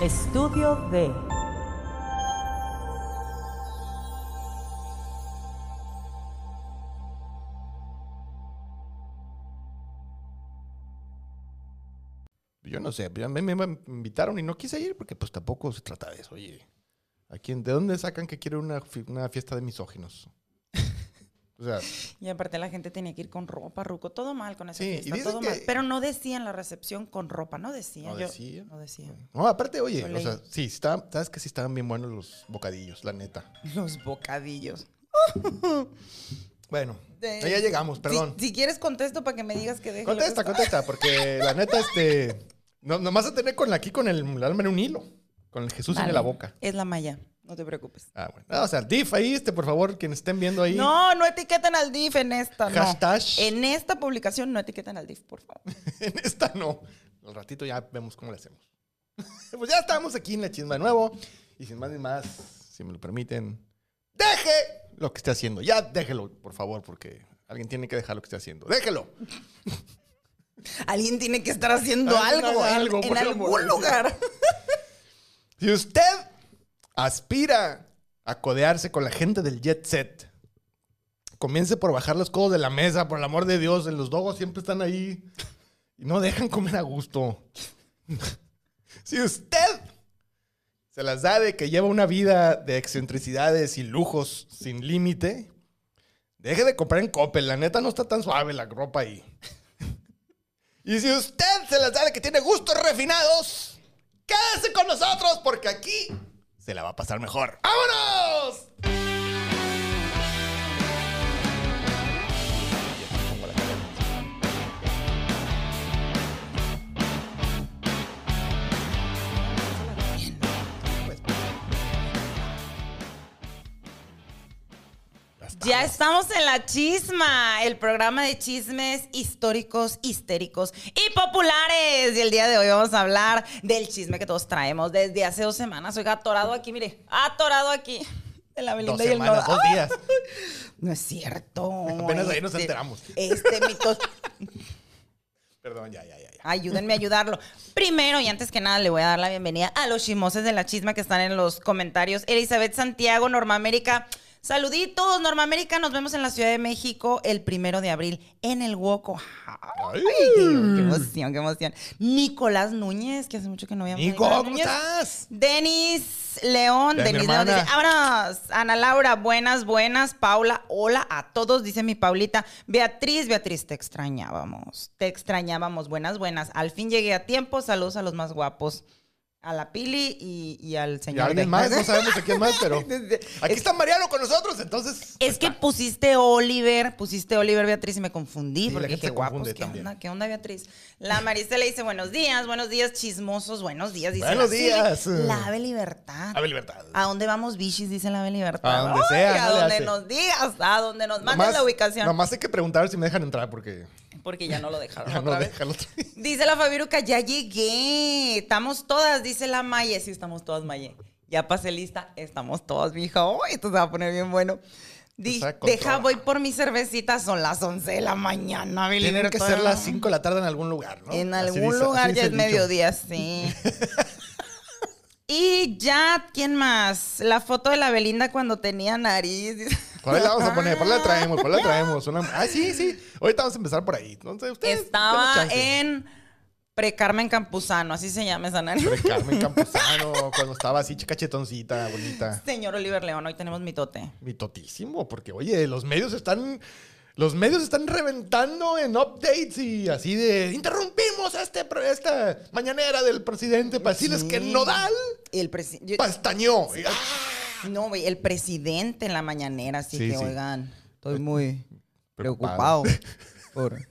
Estudio D. Yo no sé, mí me me invitaron y no quise ir porque pues tampoco se trata de eso. Oye, ¿a quién, ¿de dónde sacan que quiere una, una fiesta de misóginos? O sea, Y aparte la gente tenía que ir con ropa, Ruco. Todo mal con esa Sí, fiesta, todo que- mal. Pero no decían la recepción con ropa, no decían. ¿No Yo- decía? No decían. no, aparte, oye, o sea, sí, está, sabes que sí estaban bien buenos los bocadillos, la neta. Los bocadillos. Bueno, De- ya llegamos, perdón. Si, si quieres contesto para que me digas que deje Contesta, contesta, porque la neta, este. No, nomás a tener con aquí con el, alma en un hilo. Con el Jesús en Vale, la boca. Es la malla, no te preocupes. Ah, bueno. Ah, o sea, DIF ahí, este, por favor, quienes estén viendo ahí. No, no etiqueten al DIF en esta, no. Hashtag. En esta publicación no etiqueten al DIF, por favor. En esta no. Al ratito ya vemos cómo le hacemos. pues ya estamos aquí en la chisma de nuevo. Y sin más ni más, si me lo permiten, deje lo que esté haciendo. Ya déjelo, por favor, porque alguien tiene que dejar lo que esté haciendo. Déjelo. Alguien tiene que estar haciendo algo, en- algo, en, favor. algún lugar. Si usted aspira a codearse con la gente del jet set, comience por bajar los codos de la mesa, por el amor de Dios. Los dogos siempre están ahí y no dejan comer a gusto. si usted se las da de que lleva una vida de excentricidades y lujos sin límite, deje de comprar en Coppel. La neta no está tan suave la ropa ahí. y si usted se las da de que tiene gustos refinados, Quédese con nosotros porque aquí se la va a pasar mejor. ¡Vámonos! Ya estamos en la chisma, el programa de chismes históricos, histéricos y populares. Y el día de hoy vamos a hablar del chisme que todos traemos desde hace dos semanas. Oiga, atorado aquí, mire, atorado aquí. De la Dos Belinda y el semanas, dos días. No es cierto. Apenas ahí nos enteramos. Este mito. Perdón, ya, ya, ya. ya. Ayúdenme a ayudarlo. Primero y antes que nada le voy a dar la bienvenida a los chismoses de la chisma que están en los comentarios. Elizabeth Santiago, Norma América. Saluditos, Norma América. Nos vemos en la Ciudad de México el primero de abril en el Woco. Ay, qué, qué emoción, qué emoción. Nicolás Núñez, que hace mucho que no veíamos. a Nico, ¿cómo Núñez. estás? Denis León, De Denis León dice, vámonos. Ana Laura, buenas, buenas. Paula, hola a todos, dice mi Paulita. Beatriz, Beatriz, te extrañábamos. Te extrañábamos, buenas, buenas. Al fin llegué a tiempo, saludos a los más guapos. A la Pili y, y al Y señor. alguien de- más, no sabemos a quién más, pero aquí está Mariano con nosotros, entonces. Es que pusiste Oliver, pusiste Oliver Beatriz y me confundí Sí, porque dije, guapos, ¿qué también. onda? ¿Qué onda, Beatriz? La Marisa le dice, buenos días, buenos días, chismosos, buenos días. Dice Buenos la días. La Ave Libertad. Ave Libertad. ¿A dónde vamos, bichis? Dice la Ave Libertad. A donde Ay, sea, A no donde nos digas, a donde nos mandes la ubicación. Nomás hay que preguntar si me dejan entrar porque Porque ya no lo dejaron ya no otra vez. Dice la Fabiruca, ya llegué. Estamos todas, dice la Maye. Sí, estamos todas, Maye. Ya pasé lista, estamos todas, mija. Uy, esto se va a poner bien bueno. Di- Está deja, voy por mi cervecita, son las 11 de la mañana. Tienen que ser las 5 de la tarde en algún lugar, ¿no? En Así algún dice- lugar ya es mediodía, sí. y ya, ¿quién más? La foto de la Belinda cuando tenía nariz. Por ahí la vamos a poner, por ahí la traemos, por ahí la traemos. Una... Ah, sí, sí. Ahorita vamos a empezar por ahí. Entonces, ustedes. Estaba en Pre-Carmen Campuzano, así se llama esa nariz. Sobre Carmen Campuzano, cuando estaba así cachetoncita, bonita. Señor Oliver León, hoy tenemos mitote. Mitotísimo, porque oye, los medios están. Los medios están reventando en updates y así de. Interrumpimos este, esta mañanera del presidente para decirles que. Nodal El presidente. pastañó. Y, ¡ah! No, güey, el presidente en la mañanera, así Sí, que sí. oigan, estoy muy Preocupado. preocupado por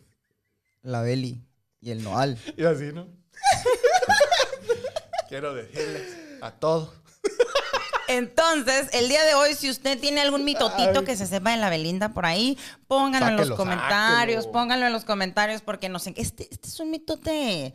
la Beli y el Noal. Y así, ¿no? Quiero decirles a todos. Entonces, el día de hoy, si usted tiene algún mitotito Ay. que se sepa de la Belinda por ahí, pónganlo en los comentarios, sáquelo. pónganlo en los comentarios porque no sé, este, este es un mitote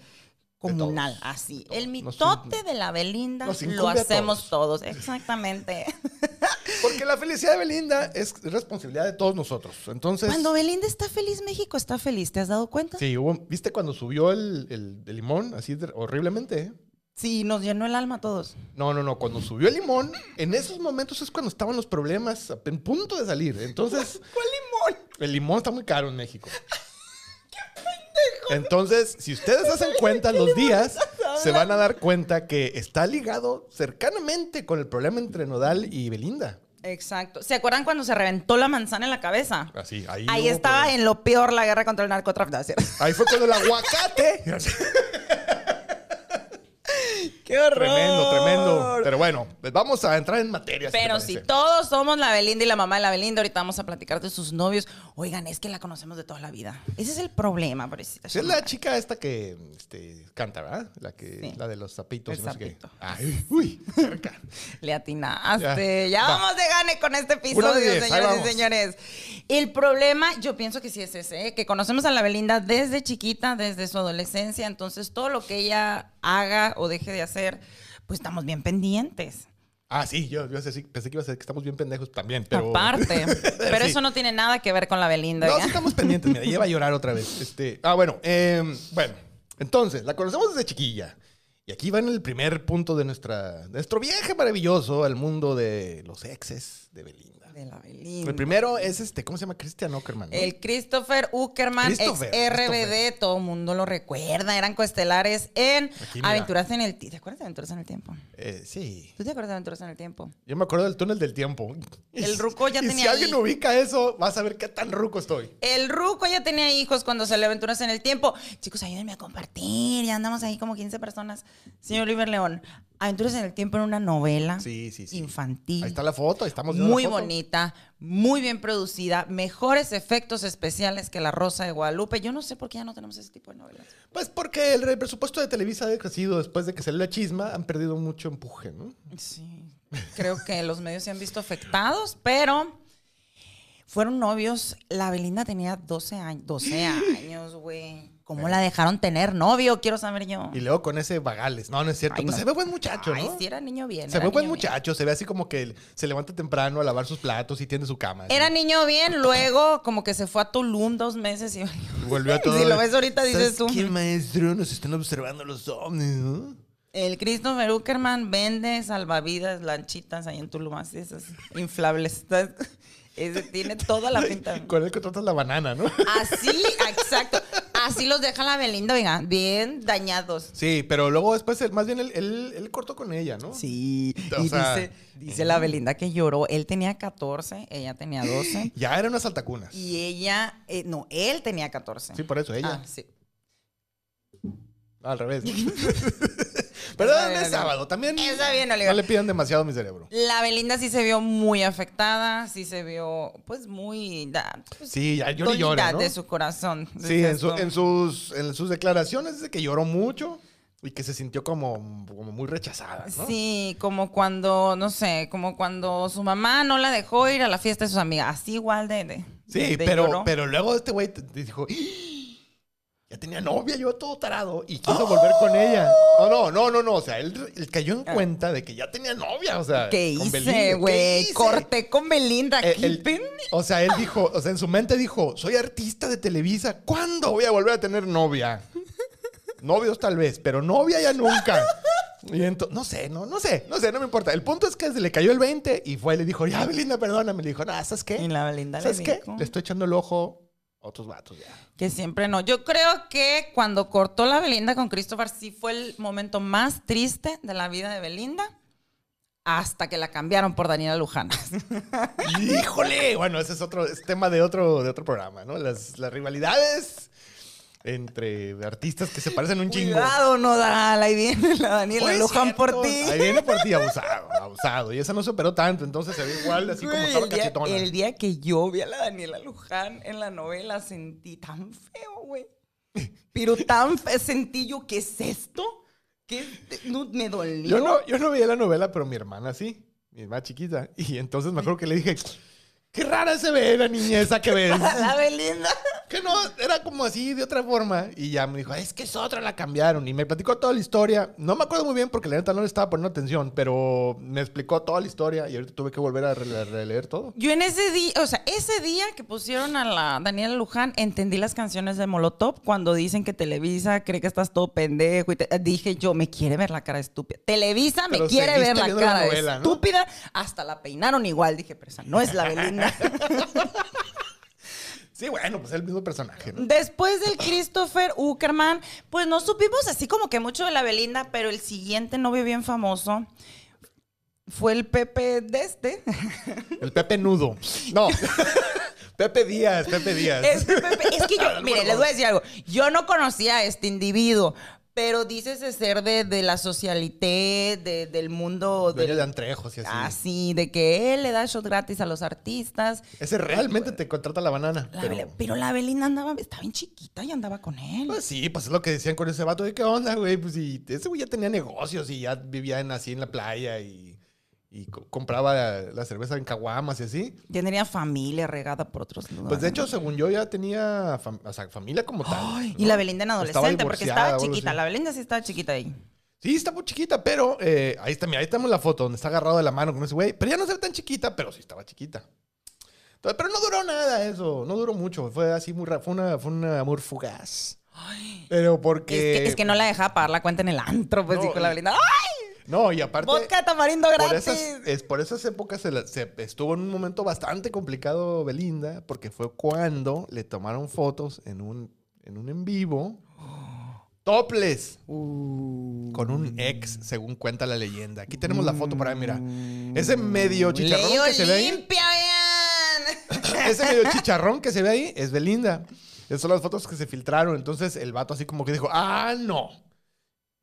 comunal, así. El mitote de la Belinda lo hacemos todos. exactamente. Porque la felicidad de Belinda es responsabilidad de todos nosotros. Entonces. Cuando Belinda está feliz, México está feliz, ¿te has dado cuenta? Sí, hubo, ¿viste cuando subió el, el- el limón así de- horriblemente? eh? Sí, nos llenó el alma a todos. No, no, no. Cuando subió el limón, en esos momentos es cuando estaban los problemas en punto de salir. Entonces, ¿Cuál limón? el limón está muy caro en México. Entonces, si ustedes hacen cuenta los días, se van a dar cuenta que está ligado cercanamente con el problema entre Nodal y Belinda. Exacto. ¿Se acuerdan cuando se reventó la manzana en la cabeza? Así, ahí. Ahí estaba problema. en lo peor la guerra contra el narcotráfico. Ahí fue cuando el aguacate. ¡Qué horror! tremendo, tremendo. Pero bueno, pues vamos a entrar en materia. si te Pero parece. si todos somos la Belinda y la mamá de la Belinda, ahorita vamos a platicar de sus novios. Oigan, es que la conocemos de toda la vida. Ese es el problema, pobrecita. Sí, es la chica esta que este, canta, ¿verdad? La, que, Sí. la de los zapitos. El y no sé qué. zapito. Ay, uy, cerca. Le atinaste. Ya, Ya, va. vamos de gane con este Uno de episodio, diez, ahí señores y señores. El problema, yo pienso que sí es ese, ¿eh? que conocemos a la Belinda desde chiquita, desde su adolescencia. Entonces, todo lo que ella haga o deje de hacer, pues estamos bien pendientes. Ah, sí, yo, yo pensé que iba a ser que estamos bien pendejos también, pero. Aparte. Pero Sí. eso no tiene nada que ver con la Belinda. No, estamos pendientes, mira, lleva a llorar otra vez. Este, ah, bueno, em, bueno, entonces, la conocemos desde chiquilla. Y aquí va en el primer punto de nuestra, de nuestro viaje maravilloso al mundo de los exes de Belinda. De la Belinda. El primero es este, ¿cómo se llama? Christian Ockerman. ¿no? El Christopher Uckerman, Christopher, ex RBD, todo el mundo lo recuerda, eran coestelares en Aquí. Aventuras en el Tiempo. ¿Te acuerdas de Aventuras en el Tiempo? Eh, sí. ¿Tú te acuerdas de Aventuras en el Tiempo? Yo me acuerdo del túnel del tiempo. El ruco ya y tenía Si alguien ubica eso, vas a ver qué tan ruco estoy. El Ruco ya tenía hijos cuando salió Aventuras en el Tiempo. Chicos, ayúdenme a compartir. Ya andamos ahí como 15 personas. Señor Oliver León, Aventuras en el Tiempo era una novela Sí, sí, sí. infantil. Ahí está la foto, ahí estamos viendo Muy la foto. bonita, muy bien producida, mejores efectos especiales que La Rosa de Guadalupe. Yo no sé por qué ya no tenemos ese tipo de novelas. Pues porque el, el presupuesto de Televisa ha crecido después de que salió la chisma, han perdido mucho empuje, ¿no? Sí, creo que los medios se han visto afectados, pero fueron novios. La Belinda tenía 12 años, 12 años, güey. ¿Cómo la dejaron tener novio? Quiero saber yo. Y luego con ese Vagales. No, no es cierto. Ay, pues no. se ve buen muchacho, Ay, ¿no? sí, era niño bien. se ve buen bien. muchacho, se ve así como que se levanta temprano a lavar sus platos y tiende su cama. así. Era niño bien, luego como que se fue a Tulum dos meses y Y volvió a todo. Si lo ves ahorita, dices ¿Sabes tú. qué, maestro? Nos están observando los ovnis, ¿no? El Christopher Uckerman vende salvavidas, lanchitas ahí en Tulum, así esas inflables. Ese tiene toda la pinta. Con él contratas la banana, ¿no? Así, exacto. Así los deja la Belinda, oiga, bien dañados. Sí, pero luego después, más bien, él, él- él cortó con ella, ¿no? Sí, O y sea, dice, dice la Belinda que lloró. Él tenía 14, ella tenía 12. Ya eran unas altacunas. Y ella, eh, no, él tenía 14. Sí, por eso, ella. Ah, sí. Al revés. Perdón, es sábado. También Está bien, no Oliver. le pidan demasiado a mi cerebro. La Belinda sí se vio muy afectada, sí se vio, pues, muy... da- pues, Sí, ya llora y dolida llora, ¿no? de su corazón. Sí, en, su- en sus, en sus declaraciones dice que lloró mucho y que se sintió como, como muy rechazada, ¿no? Sí, como cuando, no sé, como cuando su mamá no la dejó ir a la fiesta de sus amigas. Así igual de... de- Sí, de pero, lloró. pero luego este güey te- te dijo, "¡Ah! Ya tenía novia, yo todo tarado, y quiso volver con ella. No, no, no, no, no, o sea, él, él cayó en cuenta de que ya tenía novia, o sea, Ah. ¿Qué con hice, Belinda. ¿Qué güey? Corté con Belinda. Eh, ¿Qué pende- o sea, él dijo, o sea, en su mente dijo, soy artista de Televisa, ¿cuándo voy a volver a tener novia? Novios tal vez, pero novia ya nunca. Y ento- no sé, no, no sé, no sé, no me importa. El punto es que se le cayó el 20 y fue y le dijo, ya, Belinda, perdóname. Le dijo, no, ¿sabes qué? Y la Belinda le ¿Sabes qué? dijo Le estoy echando el ojo otros vatos ya. que siempre no. Yo creo que cuando cortó la Belinda con Christopher sí fue el momento más triste de la vida de Belinda hasta que la cambiaron por Daniela Luján. ¡Híjole! Bueno, ese es otro es tema de otro, de otro programa, ¿no? Las, las rivalidades entre artistas que se parecen un chingo. Cuidado, Nodal. Ahí viene la Daniela Pues Luján cierto, por ti. Ahí viene por ti, abusado, abusado. Y esa no se operó tanto, entonces se ve igual, así como estaba el, día, cachetona. el día que yo vi a la Daniela Luján en la novela sentí tan feo, güey. Pero tan feo, sentí yo, ¿qué es esto? ¿Qué? No, me dolió. Yo no, yo no veía la novela, pero mi hermana sí. Mi hermana chiquita. Y entonces me acuerdo que le dije, Qué rara se ve la niñeza que ves. La Belinda. Que no, era como así, de otra forma. Y ya me dijo, es que es otra, la cambiaron. Y me platicó toda la historia. No me acuerdo muy bien porque la neta no le estaba poniendo atención, pero me explicó toda la historia y ahorita tuve que volver a rele- releer todo. Yo en ese día, o sea, ese día que pusieron a la Daniela Luján, entendí las canciones de Molotov cuando dicen que Televisa cree que estás todo pendejo. Y te- dije yo, me quiere ver la cara estúpida. Televisa me Pero quiere ver la cara la novela, de ¿no? estúpida. Hasta la peinaron igual. Dije, pero esa no es la Belinda. Sí, bueno, pues es el mismo personaje, ¿no? Después del Christopher Uckerman, pues no supimos así como que mucho de la Belinda, pero el siguiente novio bien famoso fue el Pepe de este. El Pepe Nudo. No. Pepe Díaz, Pepe Díaz. Este Pepe- es que yo, mire, les voy a decir algo. Yo no conocía a este individuo, pero dices de ser de, de la socialité, de- del mundo Dueño del- de antrejos y así. Así, de que él le da shot gratis a los artistas. Ese realmente te contrata la banana. La pero... Bel- pero la Belinda andaba, estaba bien chiquita y andaba con él. Pues sí, pues es lo que decían con ese vato de qué onda, güey. Pues sí, ese güey ya tenía negocios y ya vivía en, así en la playa y, y co- compraba la, la cerveza en caguamas y así. Tendría familia regada por otros lugares. Pues de hecho, según yo, ya tenía fam- o sea, familia como tal. Y ¿no? la Belinda en Estaba adolescente, porque estaba chiquita. así. La Belinda sí estaba chiquita ahí. Sí, está muy chiquita, pero eh, ahí está, mira, ahí estamos la foto donde está agarrado de la mano con ese güey. Pero ya no se ve tan chiquita, pero sí estaba chiquita. Entonces, pero no duró nada eso, no duró mucho. Fue así muy fue una, fue un amor fugaz. Pero Es porque. que, es que no la dejaba pagar la cuenta en el antro, pues No, sí, con la y- Belinda. ¡Ay! No, y aparte. Vodka de tamarindo por gratis. esas, es, por esas épocas se, la- se estuvo en un momento bastante complicado Belinda, porque fue cuando le tomaron fotos en un en, un en vivo. Topless. Con un ex, según cuenta la leyenda. Aquí tenemos la foto para mira. Ese medio chicharrón que se ve ahí. Vean. Ese medio chicharrón que se ve ahí es Belinda. Esas son las fotos que se filtraron. Entonces el vato así como que dijo, ah, no.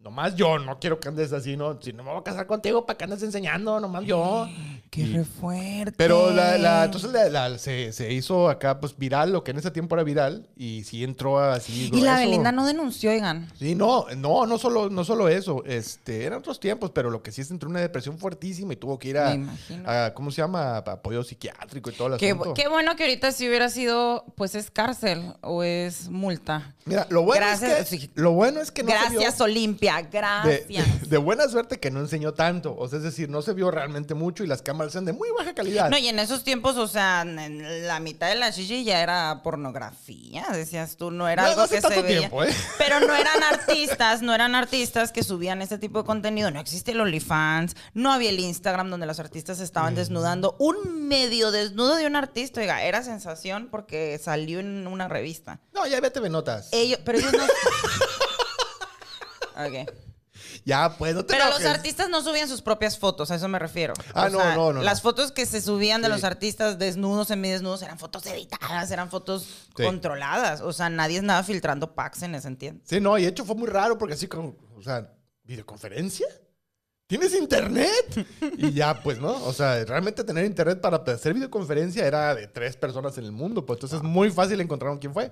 Nomás yo, no quiero que andes así, ¿no? Si no me voy a casar contigo, ¿para qué andas enseñando? Nomás yo. Qué Y- re fuerte. Pero la, la- entonces la- la- se, se hizo acá pues viral, lo que en ese tiempo era viral, y sí entró así. Y la. Belinda no denunció, oigan. Sí, no, no, no solo, no solo eso, este, eran otros tiempos, pero lo que sí es entró en una depresión fuertísima y tuvo que ir a, ¿cómo se llama? A apoyo psiquiátrico y todo el Qué, asunto. qué bueno que ahorita si hubiera sido, pues es cárcel o es multa. Mira, lo bueno Gracias, es que, lo bueno es que no Gracias, Olimpia. Gracias. de- de buena suerte que no enseñó tanto, o sea, es decir, no se vio realmente mucho y las cámaras eran de muy baja calidad. No, y en esos tiempos, o sea, en la mitad de la chichi ya era pornografía, decías tú, no era No, algo no hace que se veía. tiempo, ¿eh? Pero no eran artistas, no eran artistas que subían ese tipo de contenido. No existe el OnlyFans, no había el Instagram donde los artistas estaban desnudando. Un medio desnudo de un artista, oiga, era sensación porque salió en una revista. No, ya vete ve notas. Ellos, pero ellos no. Ok. Ya, pues, no te Pero los artistas no subían sus propias fotos, a eso me refiero. Ah, O no, sea, no, no, Las fotos que se subían de Sí. los artistas desnudos, semidesnudos, eran fotos editadas, eran fotos Sí. controladas. O sea, nadie andaba filtrando packs en ese entiendo. Sí, no, y de hecho fue muy raro porque así como, o sea, ¿videoconferencia? ¿Tienes internet? Y ya, pues, ¿no? O sea, realmente tener internet para hacer videoconferencia era de tres personas en el mundo, pues entonces es muy fácil encontrar quién fue.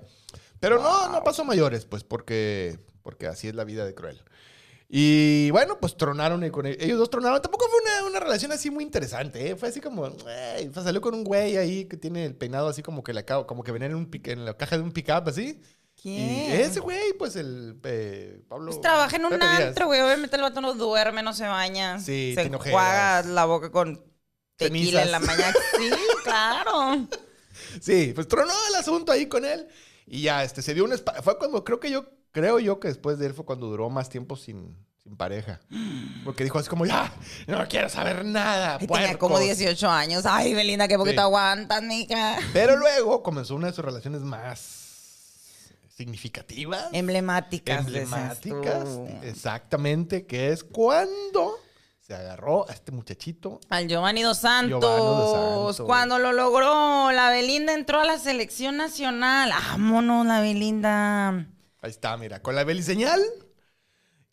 Pero no, no pasó mayores, pues, porque, porque así es la vida de Cruel. Y bueno, pues tronaron y con e- ellos dos tronaron. Tampoco fue una, una relación así muy interesante, ¿eh? Fue así como, salió con un güey ahí que tiene el peinado así como que le acabo, como que venía en, un pick- en la caja de un pickup así. ¿Quién? Y ese güey, pues el eh, Pablo. Pues trabaja en un antro, güey. Obviamente el vato no duerme, no se baña. Sí, se ojeras. la boca con tequila en la mañana. Sí, claro. Sí, pues tronó el asunto ahí con él. Y ya, este, se dio un Fue cuando, creo que yo, creo yo que después de él fue cuando duró más tiempo sin, sin pareja. Porque dijo así como, ya, no quiero saber nada. Y tenía como puercos". 18 años. Ay, Belinda, qué poquito Sí. aguantas, mija. Pero luego comenzó una de sus relaciones más significativas. Emblemáticas. decías emblemáticas. tú. Exactamente, que es cuando se agarró a este muchachito. Al Giovanni Dos Santos. Giovanni Dos Santos. Cuando lo logró, la Belinda entró a la selección nacional. Vámonos, la Belinda. Ahí está, mira, con la beliseñal.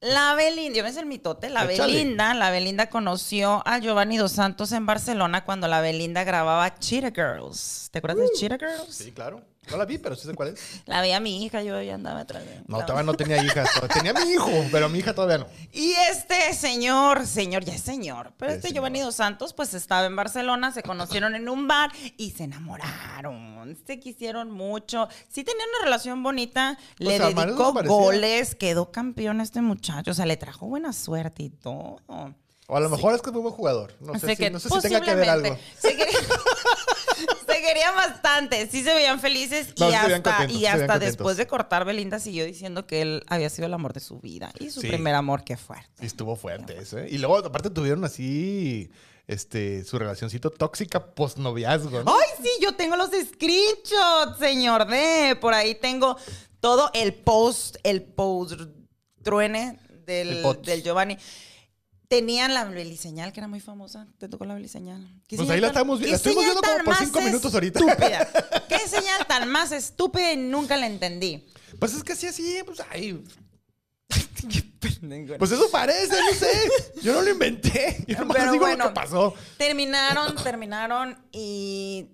La Belinda, yo me sé el mitote, la Échale. Belinda, la Belinda conoció a Giovanni Dos Santos en Barcelona cuando la Belinda grababa Cheetah Girls. ¿Te acuerdas de Cheetah Girls? Sí, claro. No la vi, pero sí sé cuál es. La vi a mi hija, yo ya andaba atrás de No, todavía no tenía hijas. Tenía mi hijo, pero mi hija todavía no. Y este señor, señor, ya es señor, pero este señor. Giovanni Dos Santos, pues estaba en Barcelona, se conocieron en un bar y se enamoraron. Se quisieron mucho. Sí tenían una relación bonita, le sea, dedicó goles, quedó campeón este muchacho, o sea, le trajo buena suerte y todo. O a lo mejor es que es muy buen jugador. No sé, si, no sé si tenga que ver algo. Se, quería- se querían bastante. Sí se veían felices No, y hasta, contentos, y hasta después de cortar, Belinda siguió diciendo que él había sido el amor de su vida y su Sí. primer amor, qué fuerte. Sí, estuvo fuerte eso, ¿eh? Y luego, aparte, tuvieron así este, su relacioncito tóxica post-noviazgo, ¿no? Ay, sí, yo tengo los screenshots, señor D. Por ahí tengo todo el post, el post truene El del, del Giovanni. Tenían la beliseñal, que era muy famosa. ¿Te tocó la beliseñal? ¿Qué Pues señal ahí la estamos vi- qué la estuvimos señal viendo como por cinco minutos ahorita. Estúpida. ¿Qué señal tan más estúpida y nunca la entendí? Pues es que así, así, pues. Qué pendejo. Pues eso parece, no sé. Yo no lo inventé. Yo nomás Pero digo bueno. lo que pasó. Terminaron, terminaron y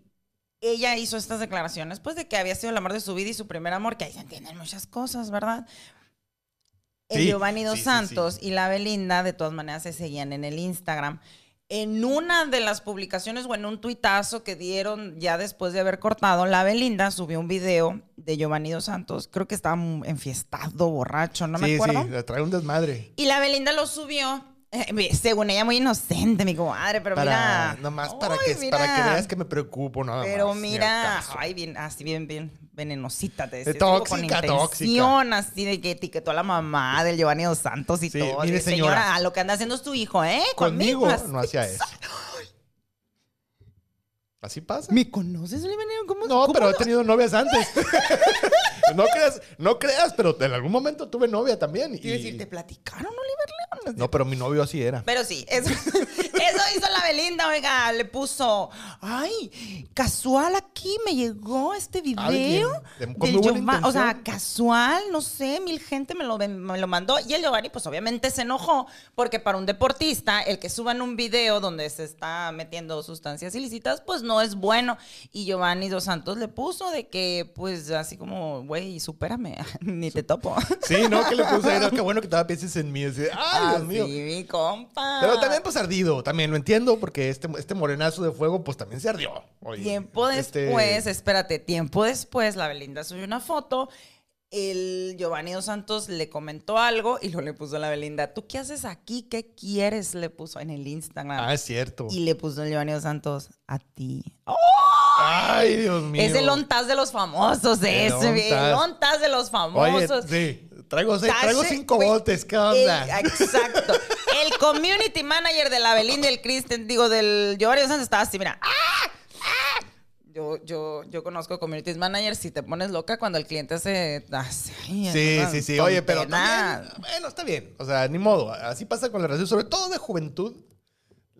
ella hizo estas declaraciones, pues de que había sido el amor de su vida y su primer amor, que ahí se entienden muchas cosas, ¿verdad? El Sí, Giovanni Dos sí, sí, Santos y la Belinda, de todas maneras, se seguían en el Instagram. En una de las publicaciones o en un tuitazo que dieron ya después de haber cortado, la Belinda subió un video de Giovanni Dos Santos. Creo que estaba enfiestado, borracho, no me sí, acuerdo. sí, trae un desmadre. Y la Belinda lo subió, eh, según ella, muy inocente, mi comadre, pero Para, mira. nomás para que, para que veas que me preocupo, nada Pero más, mira, ay, bien, así bien, bien venenosita te De decía, tóxica, con tóxica. así de que etiquetó a la mamá del Giovanni Dos Santos y Sí, todo. mire, Y, señora. lo que anda haciendo es tu hijo, ¿eh? Conmigo así- no hacía eso. ¿Así pasa? ¿Me conoces, Oliver? ¿Cómo No, cómo pero he tenido novias antes. no creas, no creas, pero en algún momento tuve novia también. Quiero decir. ¿te platicaron, Oliver León? No, pero mi novio así era. Pero sí, eso, eso hizo la Belinda, oiga, le puso, ay, casual aquí me llegó este video. Alguien, de- del muy buena Giova- o sea, casual, no sé, mil gente me lo, me lo mandó. Y el Giovanni, pues obviamente se enojó, porque para un deportista, el que suban un video donde se está metiendo sustancias ilícitas, pues no es bueno. Y Giovanni Dos Santos le puso de que, pues así como, güey, supérame, ni te topo. Sí, ¿no? Que le ahí, no, qué bueno que todavía pienses en mí. Así, ay, Dios mío. Ah, Sí, mi compa. Pero también, pues, ardido. También lo entiendo, porque este, este morenazo de fuego, pues, también se ardió. Oye, Tiempo este- después, espérate, tiempo después, la Belinda subió una foto. El Giovanni Dos Santos le comentó algo y luego le puso a la Belinda, ¿tú qué haces aquí? ¿Qué quieres? Le puso en el Instagram. Ah, es cierto. y le puso el Giovanni Dos Santos, a ti. Ay, Dios mío. Es el ontaz de los famosos, ese, el ontaz. ontaz de los Oye, famosos. sí. Traigo, seis- traigo cinco botes. ¿Qué onda? el- exacto. El community manager de la Belinda y el Kristen, digo, del Giovanni Dos Santos estaba así, mira. ¡ah! ¡ah! Yo, yo, yo conozco community managers si te pones loca cuando el cliente se... Sí, sí, sí. Oye, pero también, bueno, está bien. O sea, ni modo. Así pasa con la relación, sobre todo de juventud.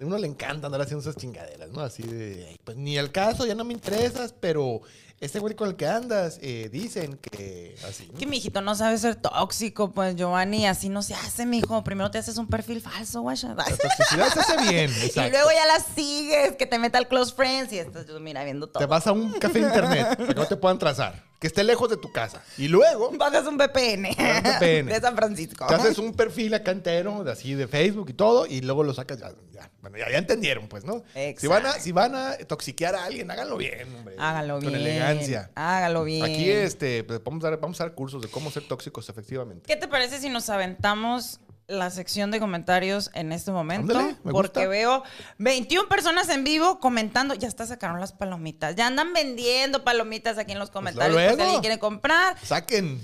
A uno le encanta andar haciendo esas chingaderas, ¿no? Así de, "Ay, pues ni al caso, ya no me interesas, pero este güey con el que andas, eh, dicen que así. ¿no? Que mi hijito no sabe ser tóxico, pues Giovanni, así no se hace, mi hijo. Primero te haces un perfil falso, guacha. La toxicidad se hace bien, Y exacto. luego ya la sigues, que te meta al close friends y estás, mira, viendo todo. Te vas a un café internet para que no te puedan trazar, que esté lejos de tu casa. Y luego Bajas un VPN. Un VPN. de San Francisco. te haces un perfil acá entero, de así de Facebook y todo, y luego lo sacas ya. ya. Bueno, ya, ya entendieron, pues, ¿no? Si van, a, Exacto. si van a toxiquear a alguien, háganlo bien, hombre. Hágalo bien. Con elegancia. Hágalo bien. Aquí este, pues, vamos, a dar, vamos a dar cursos de cómo ser tóxicos efectivamente. ¿Qué te parece si nos aventamos la sección de comentarios en este momento? Ándale, me Porque gusta. veo 21 personas en vivo comentando. Ya hasta sacaron las palomitas. Ya andan vendiendo palomitas aquí en los comentarios. por si alguien quiere comprar. Saquen.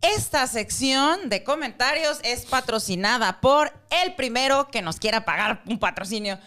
Esta sección de comentarios es patrocinada por el primero que nos quiera pagar un patrocinio.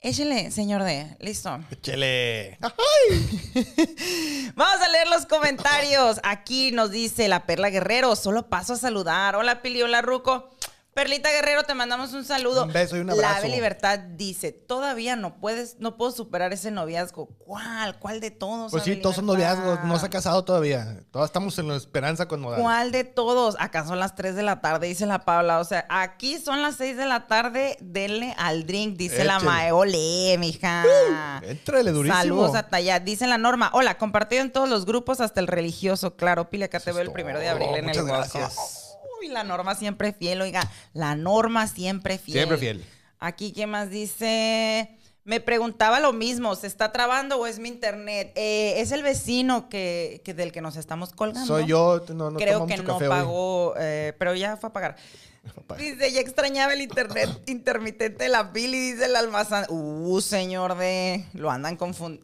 Échele, señor D. Listo. Échele. Vamos a leer los comentarios. Aquí nos dice la Perla Guerrero. Solo paso a saludar. Hola, Pili. Hola, Ruco. Perlita Guerrero, te mandamos un saludo. Un beso y un La abrazo. Ave Libertad dice, todavía no puedes, no puedo superar ese noviazgo. ¿Cuál? ¿Cuál de todos? Pues sí, todos son noviazgos, no se ha casado todavía. Todos estamos en la esperanza con. ¿Cuál de todos? Acá son las 3 de la tarde, dice la Paula. O sea, aquí son las 6 de la tarde, denle al drink, dice la. Mae. Ole, mija. Éntrale durísimo. Saludos a Tayat. Dice la Norma. Hola, compartido en todos los grupos, hasta el religioso. Claro, Pile, acá te veo el primero de abril en Muchas el gozo. gracias. Uy, la Norma siempre fiel, oiga. La Norma siempre fiel. Siempre fiel. Aquí, ¿qué más dice? Me preguntaba lo mismo, ¿se está trabando o es mi internet? Eh, es el vecino que, que del que nos estamos colgando. Soy yo, no, no Creo tomo que mucho no café pagó, eh, pero ya fue a pagar. Dice, ya extrañaba el internet intermitente de la Pili, dice el almazán. Uh, señor de... Lo andan,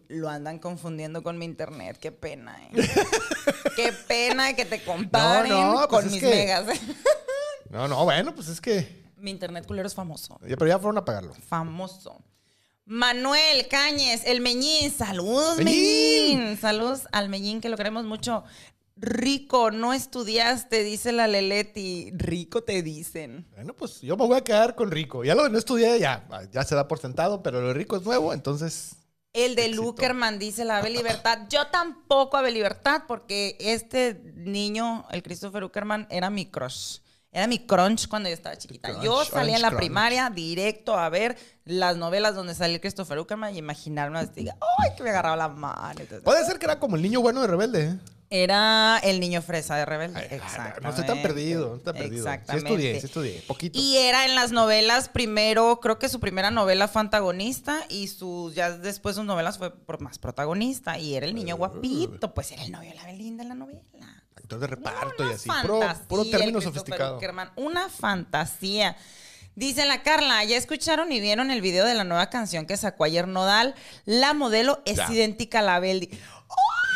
lo andan confundiendo con mi internet. Qué pena, eh. Qué pena que te comparen No, no, pues con mis que- megas. No, no, bueno, pues es que. mi internet culero es famoso. ya- Pero ya fueron a pagarlo. Famoso. Manuel Cáñez, el Meñín. Saludos, Meñín. Meñín. Saludos al Meñín, que lo queremos mucho. Rico, no estudiaste, dice la Leleti. Rico te dicen. Bueno, pues yo me voy a quedar con Rico. Ya lo de no estudié, ya, ya se da por sentado, pero lo de Rico es nuevo, entonces. El de Éxito. Lukerman dice la Ave Libertad. Yo tampoco Ave Libertad porque este niño, el Christopher Uckerman, era mi crush. Era mi crunch cuando yo estaba chiquita. Crunch, yo salía en la crunch. primaria directo a ver las novelas donde salía el Christopher Uckerman y imaginarme así, ¡ay, que me agarraba la mano! Entonces, Puede ser que era como el niño bueno de Rebelde, ¿eh? Era el niño fresa de Rebelde. Ay, Exactamente. No estoy tan perdido, no estoy tan perdido. Sí Exactamente. estudié, sí estudié. Poquito. Y era en las novelas, primero, creo que su primera novela fue antagonista y sus, ya después sus novelas fue por más protagonista y era el niño guapito, pues era el novio de la Belinda en la novela. Actor de reparto y así. Puro, puro término sofisticado. Uckerman, una fantasía. Dice la Carla, ya escucharon y vieron el video de la nueva canción que sacó ayer Nodal. La modelo es Ya. idéntica a la Beldi.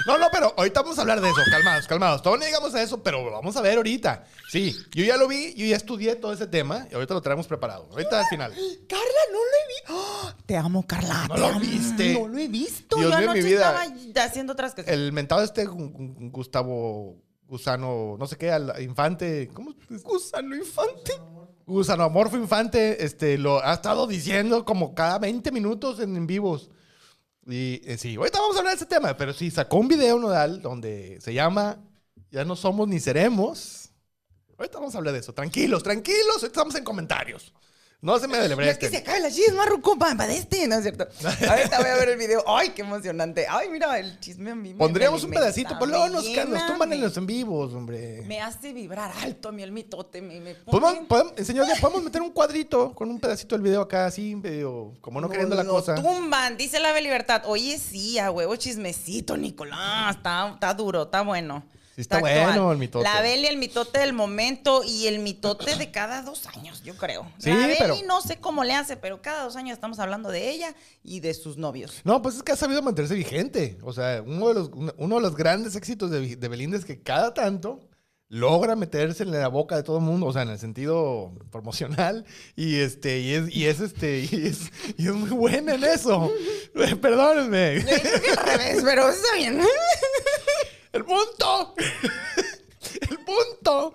No, no, pero ahorita vamos a hablar de eso. Calmados, calmados. Todavía no llegamos a eso, pero lo vamos a ver ahorita. Sí, yo ya lo vi, yo ya estudié todo ese tema y ahorita lo traemos preparado. Ahorita al final. Carla, no lo he visto. ¡Oh! Te amo, Carla. No te lo amo. viste. No lo he visto. Dios Yo mío, mi anoche vida. estaba haciendo otras cosas. El mentado este Gu- Gu- Gustavo Gusano, no sé qué, al- Infante. ¿Cómo? Gusano infante. Gusano Amorfo Infante, este, lo ha estado diciendo como cada 20 minutos en, en vivos. Y eh, sí, ahorita vamos a hablar de ese tema, pero sí, sacó un video nodal donde se llama Ya no somos ni seremos. Ahorita vamos a hablar de eso. Tranquilos, tranquilos, ahorita estamos en comentarios. No se me No es que delebresten. se acabe la chisma, Ruco, para este, ¿no es cierto? Ahorita voy a ver el video. ¡Ay, qué emocionante! ¡Ay, mira, el chisme mí me- Pondríamos me un pedacito, me luego nos, tumban en los en vivos, hombre. Me hace vibrar alto mí el mitote. Me, me ¿Podemos, podemos, señor, podemos meter un cuadrito con un pedacito del video acá, así, medio, como no, queriendo la cosa. tumban, dice la Libertad. Oye, sí, a huevo chismecito, Nicolás. Está, está duro, está bueno. Sí está bueno el mitote. La Beli, el mitote del momento y el mitote de cada dos años, yo creo. Sí, la Beli pero- no sé cómo le hace, pero cada dos años estamos hablando de ella y de sus novios. No, pues es que ha sabido mantenerse vigente. O sea, uno de los, uno uno de los grandes éxitos de, de Belinda es que cada tanto logra meterse en la boca de todo el mundo, o sea, en el sentido promocional, y este, y es, y es este, y es, y es muy buena en eso. Perdónenme. Yo creo que al revés, pero está bien. El punto. El punto.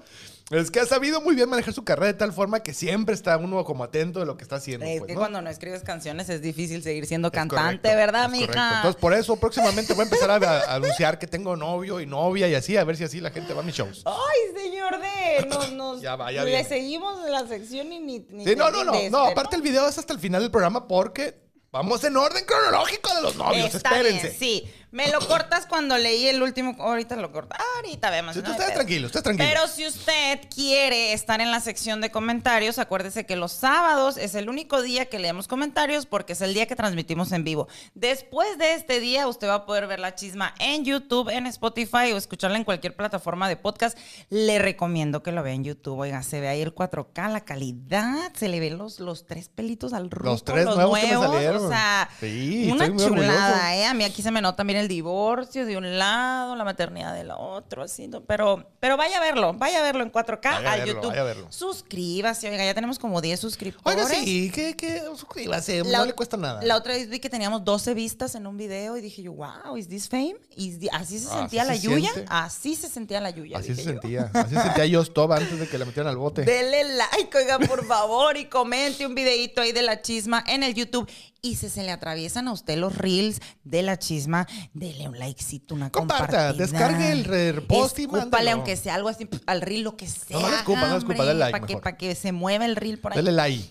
Es que ha sabido muy bien manejar su carrera de tal forma que siempre está uno como atento de lo que está haciendo. Es pues, que ¿no? cuando no escribes canciones es difícil seguir siendo Es cantante, correcto, ¿verdad, es correcto. mija? Entonces, por eso próximamente voy a empezar a, a anunciar que tengo novio y novia y así, a ver si así la gente va a mis shows. Ay, señor D, nos, nos Ya va, ya le viene. seguimos la sección y ni, ni Sí, no, no, no. No, aparte el video es hasta el final del programa porque vamos en orden cronológico de los novios. Está Espérense. bien, sí. Me lo cortas cuando leí el último. Ahorita lo cortas. Ahorita vemos. No tú pedo. tranquilo, estés tranquilo. Pero si usted quiere estar en la sección de comentarios, acuérdese que los sábados es el único día que leemos comentarios porque es el día que transmitimos en vivo. Después de este día, usted va a poder ver la chisma en YouTube, en Spotify o escucharla en cualquier plataforma de podcast. Le recomiendo que lo vea en YouTube. Oiga, se ve ahí el 4K, la calidad, se le ven los, los tres pelitos al ruco, Los tres nuevos que me salieron, O sea, Sí, una chulada, ¿eh? A mí aquí se me nota también el divorcio de un lado, la maternidad del otro, así. ¿no? Pero, pero vaya a verlo, vaya a verlo en 4K Vaya a al verlo, YouTube. vaya a verlo. Suscríbase, oiga, ya tenemos como 10 suscriptores. Oiga, sí, que, que suscríbase, La- no le cuesta nada. La otra vez vi que teníamos 12 vistas en un video y dije yo, wow, ¿is this fame? Is thi- así se Así sentía la se Yuya. siente. Así se sentía la Yuya. Así se yo. sentía. Así se sentía yo stop antes de que la metieran al bote. Dele like, oiga, por favor, y comente un videito ahí de la chisma en el YouTube. Y si se le atraviesan a usted los reels de la chisma, dele un likecito, una Comparta, compartida. descargue el re- repost y aunque sea algo así, al reel, lo que sea. no no escupa, dale like Para que, pa' que se mueva el reel por ahí. Dele like.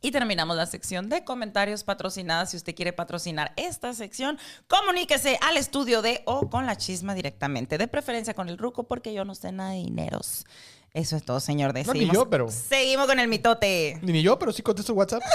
Y terminamos la sección de comentarios patrocinadas. Si usted quiere patrocinar esta sección, comuníquese al estudio de o con la chisma directamente. De preferencia con el ruco, porque yo no sé nada de dineros. Eso es todo, señor. D. No, ni Seguimos- yo, pero- Seguimos con el mitote. Ni yo, pero sí contesto WhatsApp.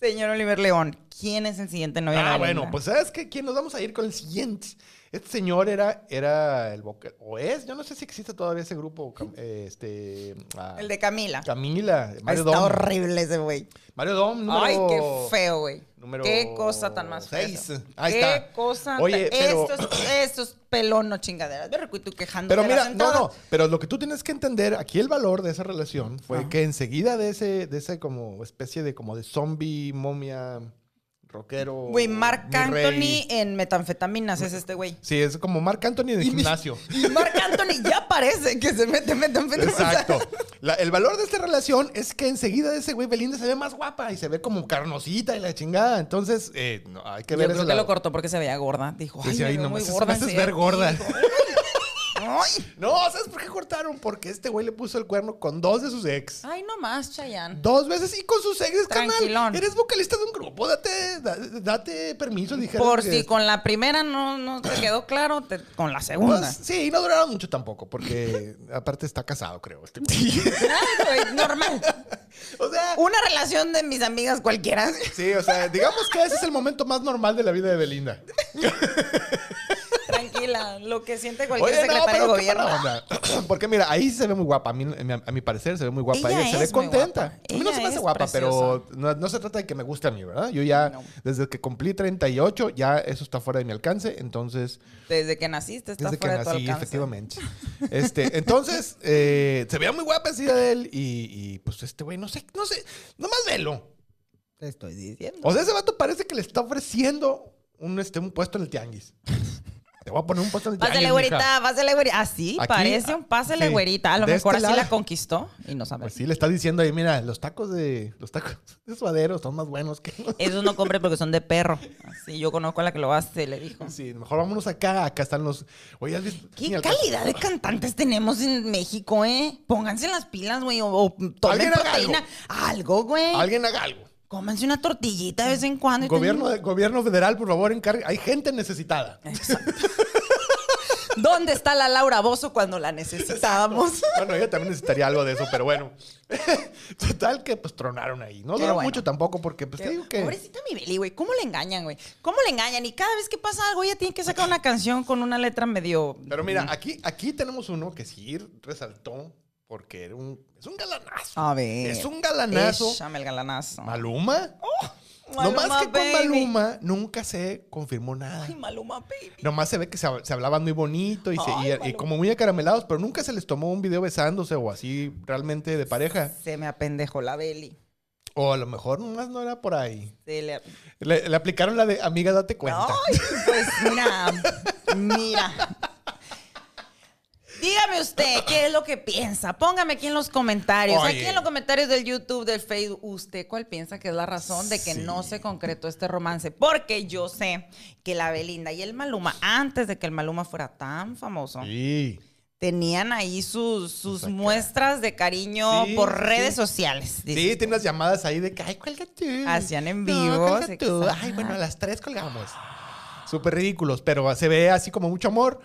Señor Oliver León, ¿quién es el siguiente novio de la ah, bueno, pues ¿sabes qué? ¿Quién nos vamos a ir con el siguiente? Este señor era, era el vocal, o es, yo no sé si existe todavía ese grupo, eh, este... ah, El de Camila. Camila, Mario Está Dom. horrible ese güey. Mario Dom, número... Ay, qué feo, güey. número Qué cosa tan más fea. seis. Ahí qué está. cosa. Oye, tan- pero- Esto es, esto es pelón, no chingaderas. Ve, Rico, y tú quejando. Pero mira, no, no, pero lo que tú tienes que entender, aquí el valor de esa relación fue Ajá. que enseguida de ese, de ese como especie de como de zombie, momia, rockero. Güey, Mark. Anthony en metanfetaminas es este güey. Sí, es como Mark Anthony en el Y mi- gimnasio. Y Mark Anthony ya parece que se mete metanfetaminas. Exacto. La- el valor de esta relación es que enseguida de ese güey Belinda se ve más guapa y se ve como carnosita y la chingada. Entonces, eh, no, hay que Yo ver creo ese que lado. lo cortó porque se veía gorda. Dijo, ay, Decía, me "Ay, veo no muy me haces- gorda. me haces enseguida". ver gorda. Ay, No, ¿sabes por qué cortaron? Porque este güey le puso el cuerno con dos de sus ex. ay, no más, Chayanne. Dos veces y con sus exes, carnal. Tranquilón. Eres vocalista de un grupo, date, da- date permiso, dijeron. Por si con la primera no, no te quedó claro, te- con la segunda. Pues, sí, no duraron mucho tampoco, porque aparte está casado, creo. Este. Ay, güey, normal. o sea, Una relación de mis amigas cualquiera. sí, o sea, digamos que ese es el momento más normal de la vida de Belinda. Lo que siente cualquier Oye, no, secretario de pero qué gobierno. Porque mira, ahí se ve muy guapa. A mí, a mi parecer se ve muy guapa. Ella Ella, se ve contenta. guapa. A mí no se me hace guapa, pero no, no se trata de que me guste a mí, ¿verdad? Yo ya, No. desde que cumplí 38, ya eso está fuera de mi alcance. Entonces, Desde que naciste está desde que fuera de tu nací, alcance. efectivamente. Este, entonces, eh, se veía muy guapa así de él. Y, y, pues este güey, no sé, no sé, nomás velo. Te estoy diciendo. O sea, ese vato parece que le está ofreciendo un, este, un puesto en el tianguis. Te voy a poner un puesto tianguis. Pásale, güerita, pásale, güerita. Así Aquí, parece un pásale, sí. güerita. A lo De mejor este así lado. la conquistó y no sabe. Pues sí, le está diciendo ahí, mira, los tacos de los tacos de suadero son más buenos que los- Esos no compre porque son de perro. Así, yo conozco a la que lo hace, le dijo. Sí, mejor vámonos acá, acá están los. Oye, ¿has visto? ¿Qué Ni calidad de cantantes tenemos en México, eh? Pónganse las pilas, güey, o, o tomen proteína. Algo, güey. Alguien haga algo. Cómanse una tortillita de vez en cuando. y Gobierno, gobierno federal, por favor, encargue. Hay gente necesitada. ¿Dónde está la Laura Bozo cuando la necesitábamos? Bueno, ella también necesitaría algo de eso, pero bueno. Total que pues tronaron ahí. No duró bueno. mucho tampoco, porque pues te digo que. Pobrecita mi Beli, güey. ¿Cómo le engañan, güey? ¿Cómo le engañan? Y cada vez que pasa algo, ella tiene que sacar una canción con una letra medio. Pero mira, aquí, aquí tenemos uno que sí resaltó porque era un, es un galanazo. A ver. Es un galanazo. Échame el galanazo. Maluma. no Maluma, más que con. Maluma nunca se confirmó nada. Ay, Maluma, baby. Nomás se ve que se, se hablaban muy bonito y, se- Ay, y- como muy acaramelados, pero nunca se les tomó un video besándose o así realmente de pareja. Se me apendejó la Beli. O a lo mejor nomás no era por ahí. Se le... Le, le aplicaron la de amiga, date cuenta. Ay, pues mira, mira. Dígame usted, ¿qué es lo que piensa? Póngame aquí en los comentarios. Oye. Aquí en los comentarios del YouTube, del Facebook, ¿usted cuál piensa que es la razón de que Sí. no se concretó este romance? Porque yo sé que la Belinda y el Maluma, antes de que el Maluma fuera tan famoso, Sí. tenían ahí sus, sus muestras de cariño Sí, por sí. redes sociales. Sí, tiene unas llamadas ahí de que, ay, cuelga tú. Hacían en vivo, tú. Ay, bueno, a las tres colgamos. Súper ridículos, pero se ve así como mucho amor.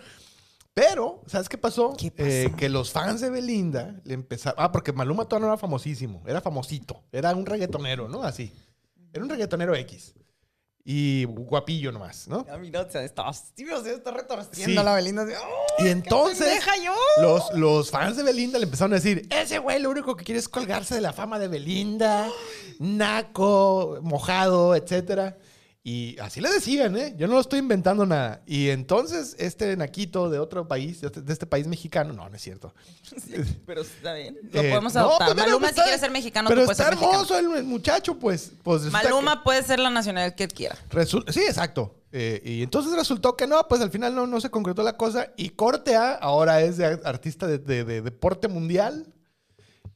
Pero, ¿sabes qué pasó? ¿Qué pasó? Eh, que los fans de Belinda le empezaron. Ah, porque Maluma todavía no era famosísimo, era famosito, era un reggaetonero, ¿no? Así. Era un reggaetonero X. Y guapillo nomás, ¿no? A mí no, se está, sí, o sea, está retorciendo Sí. la Belinda. así, ¡ay, Y entonces pendeja yo! los, los fans de Belinda le empezaron a decir, ese güey lo único que quiere es colgarse de la fama de Belinda, naco, mojado, etcétera. Y así le decían, ¿eh? Yo no lo estoy inventando nada. Y entonces este naquito de otro país, de este, país mexicano, no, no es cierto. Pero está bien. Lo Eh, podemos no, adoptar. pues, mira, Maluma, pues, si quiere ser mexicano, Pero tú puedes está ser hermoso el, el muchacho, pues. pues Maluma puede ser la nacionalidad que quiera. sí, exacto. Eh, y entonces resultó que no, pues al final no, no se concretó la cosa. Y Corte A ahora es de artista de, de- de deporte mundial.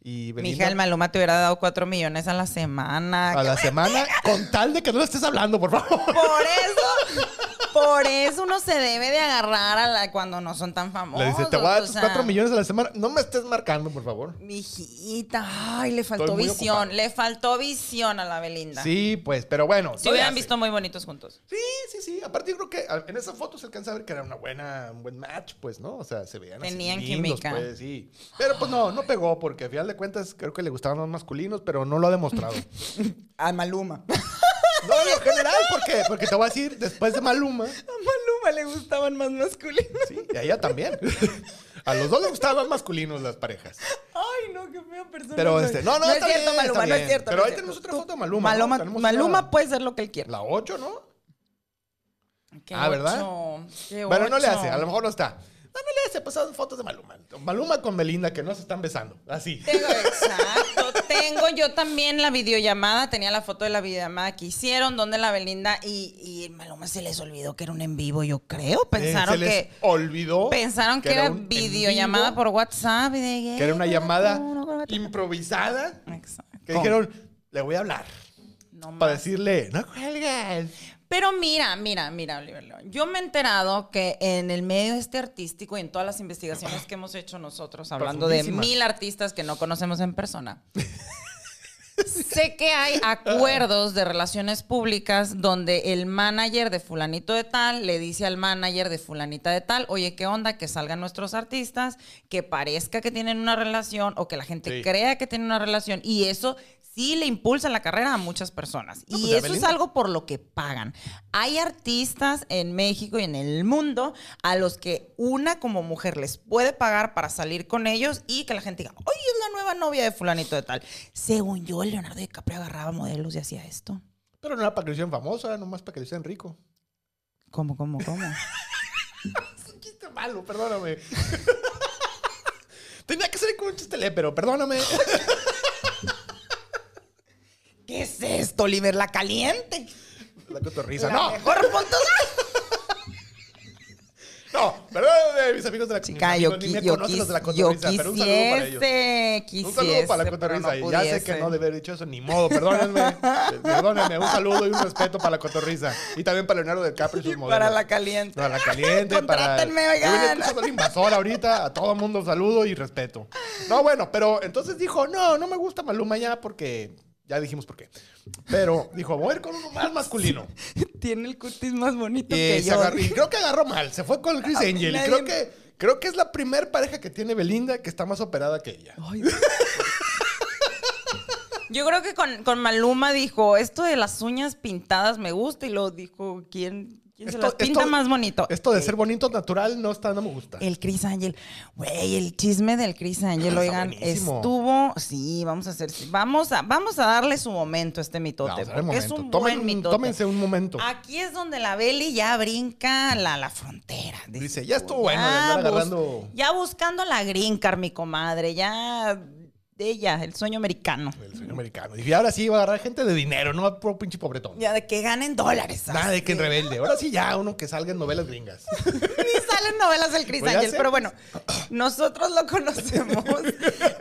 Y Belinda Maluma te hubiera dado cuatro millones a la semana. a la semana, con tal de que no le estés hablando, por favor. Por eso, por eso uno se debe de agarrar a la cuando no son tan famosos. Le dice, te voy a dar tus millones a la semana. No me estés marcando, por favor. Mijita, ay, le faltó visión. ocupado. Le faltó visión a la Belinda. Sí, pues, pero bueno. No le hubieran visto muy bonitos juntos. Sí, sí, sí. Aparte, yo creo que a- en esa foto se alcanza a ver que era una buena, un buen match, pues, ¿no? O sea, se veían así Tenían lindos, química. pues, sí. Pero pues no, no pegó, porque al final de cuentas creo que le gustaban los masculinos, pero no lo ha demostrado. A Maluma. no, en lo general, ¿por qué? Porque te voy a decir, después de Maluma, A Maluma le gustaban más masculinos. sí, y a ella también. A los dos les gustaban masculinos las parejas. Ay, no, qué fea persona. Pero soy. este, no, no, no es está cierto, bien, Maluma, está no es cierto. Pero no ahí es tenemos cierto. otra foto de Maluma. Maluma, Tenemos Maluma una- puede ser lo que él quiera. La 8, ¿no? Ah, ¿verdad? ocho, qué Bueno, no le hace, a lo mejor no está. No, no le hace, pasaron fotos de Maluma. Maluma con Belinda que no se están besando. Así. Tengo, exacto. Tengo yo también la videollamada. Tenía la foto de la videollamada que hicieron, donde la Belinda y, y Maluma se les olvidó que era un en vivo, yo creo. Pensaron Eh, se les que. olvidó. Pensaron que, era, videollamada por WhatsApp. Y de, Que era una llamada No, no, no, no. improvisada. Exacto. Que dijeron, le voy a hablar. No Para más. decirle, no cuelgues. Pero mira, mira, mira, Oliver León. Yo me he enterado que en el medio este artístico y en todas las investigaciones que hemos hecho nosotros, hablando de mil artistas que no conocemos en persona, sé que hay acuerdos de relaciones públicas donde el manager de fulanito de tal le dice al manager de fulanita de tal, oye, ¿qué onda? Que salgan nuestros artistas, que parezca que tienen una relación o que la gente Sí. crea que tienen una relación y eso sí le impulsa la carrera a muchas personas. No, y pues, ya eso es algo por lo que pagan. Hay artistas en México y en el mundo a los que una como mujer les puede pagar para salir con ellos y que la gente diga, oye, es la nueva novia de fulanito de tal. Según yo, Leonardo DiCaprio agarraba modelos y hacía esto. Pero no era para que lo hicieran famoso, era nomás para que lo hicieran rico. ¿Cómo, cómo, cómo? Es un chiste malo, perdóname. Tenía que ser con un chiste pero perdóname. ¿Qué es esto, Oliver? La caliente. La cotorriza. La No, mejor punto. no, perdóname, mis amigos de la Chica, yo, amigos, ni me qui- yo, conocen los de la quis- yo pero un saludo para ellos. quisiese, Un saludo para la cotorriza. no y ya sé que no debe haber dicho eso, ni modo, perdónenme. perdónenme, un saludo y un respeto para la cotorriza. Y también para Leonardo DiCaprio y sus modelos. Para la caliente. Para la caliente, para... Contrátenme, Yo venía oigan. escuchando al invasor ahorita, a todo mundo saludo y respeto. No, bueno, pero entonces dijo, no, no me gusta Maluma ya porque... Ya dijimos por qué. Pero dijo, voy a ir con uno más masculino. Tiene el cutis más bonito Y, que yo. agarró- y creo que agarró mal. Se fue con Chris A mí Angel. Y creo que, creo que es la primer pareja que tiene Belinda que está más operada que ella. Ay, Yo creo que con, con Maluma dijo, esto de las uñas pintadas me gusta. Y luego dijo, ¿quién, quién se Esto- las pinta esto- más bonito? Esto de ser bonito natural no está, no me gusta. El Chris Angel. Güey, el chisme del Chris Angel, Está oigan, buenísimo. estuvo. Sí, vamos a hacer. Vamos a, vamos a darle su momento a este mitote. Vamos porque es un Tomen buen mitote. tómense un momento. Aquí es donde la Beli ya brinca la, la frontera. Dice, ya estuvo bueno de andar agarrando- Ya buscando la green card, mi comadre. Ya. Ella, el sueño americano. El sueño americano. Dije, ahora sí va a agarrar gente de dinero, no a puro pinche pobretón. Ya de que ganen dólares. Nada de que en rebelde. Ahora sí ya uno que salga en novelas gringas. Ni salen novelas del Chris Pues Angel, pero bueno, nosotros lo conocemos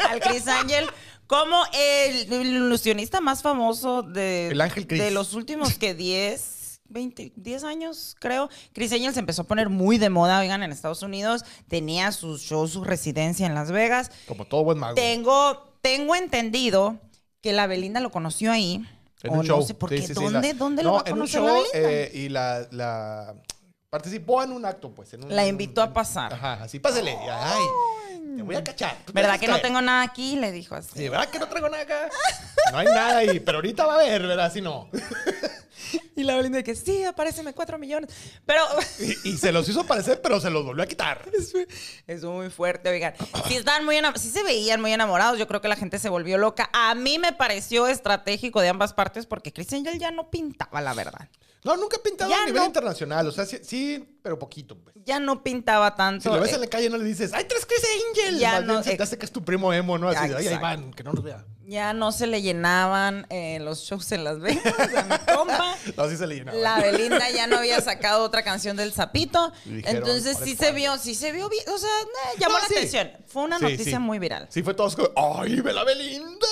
al Chris Angel como el ilusionista más famoso de, El Ángel Chris. de los últimos que 10, 20, 10 años, creo. Chris Angel se empezó a poner muy de moda, oigan, en Estados Unidos. Tenía sus shows, su residencia en Las Vegas. Como todo buen mago. Tengo, tengo entendido que la Belinda lo conoció ahí. En o un show. no sé por qué. sí, sí, ¿Dónde, la- dónde no, lo va a en un conocer show la Belinda? eh, y la, la participó en un acto, pues. en un- La en un- invitó a pasar. Ajá, así, pásele. Ay, te voy a cachar. ¿Verdad que no tengo nada aquí? Le dijo así. Sí, ¿verdad que no traigo nada acá? No hay nada ahí, pero ahorita va a haber, ¿verdad? Si no. Y la Belinda de que sí, apareceme cuatro millones. Pero Y, y se los hizo aparecer, pero se los volvió a quitar. es muy fuerte, oigan. Sí, estaban muy sí se veían muy enamorados. Yo creo que la gente se volvió loca. A mí me pareció estratégico de ambas partes porque Chris Angel ya no pintaba, la verdad. No, nunca ha pintado Ya a nivel no. internacional. O sea, sí, sí, pero poquito, pues. Ya no pintaba Si tanto. lo ves eh, en la calle no le dices, ¡ay, tres Chris Angel! Ya Más no, bien se te hace que es tu primo emo, ¿no? Así de, ¡ay, ahí van! Que no nos vea. Ya no se le llenaban eh, los shows en Las Vegas a mi compa. No, sí se le llenaba. La Belinda ya no había sacado otra canción del Zapito. Dijeron, Entonces "Ahora sí se cuando". vio, sí se vio bien. O sea, eh, llamó No, la sí. atención. Fue una Sí, noticia sí. muy viral. Sí, fue todos ¡ay, ve la Belinda!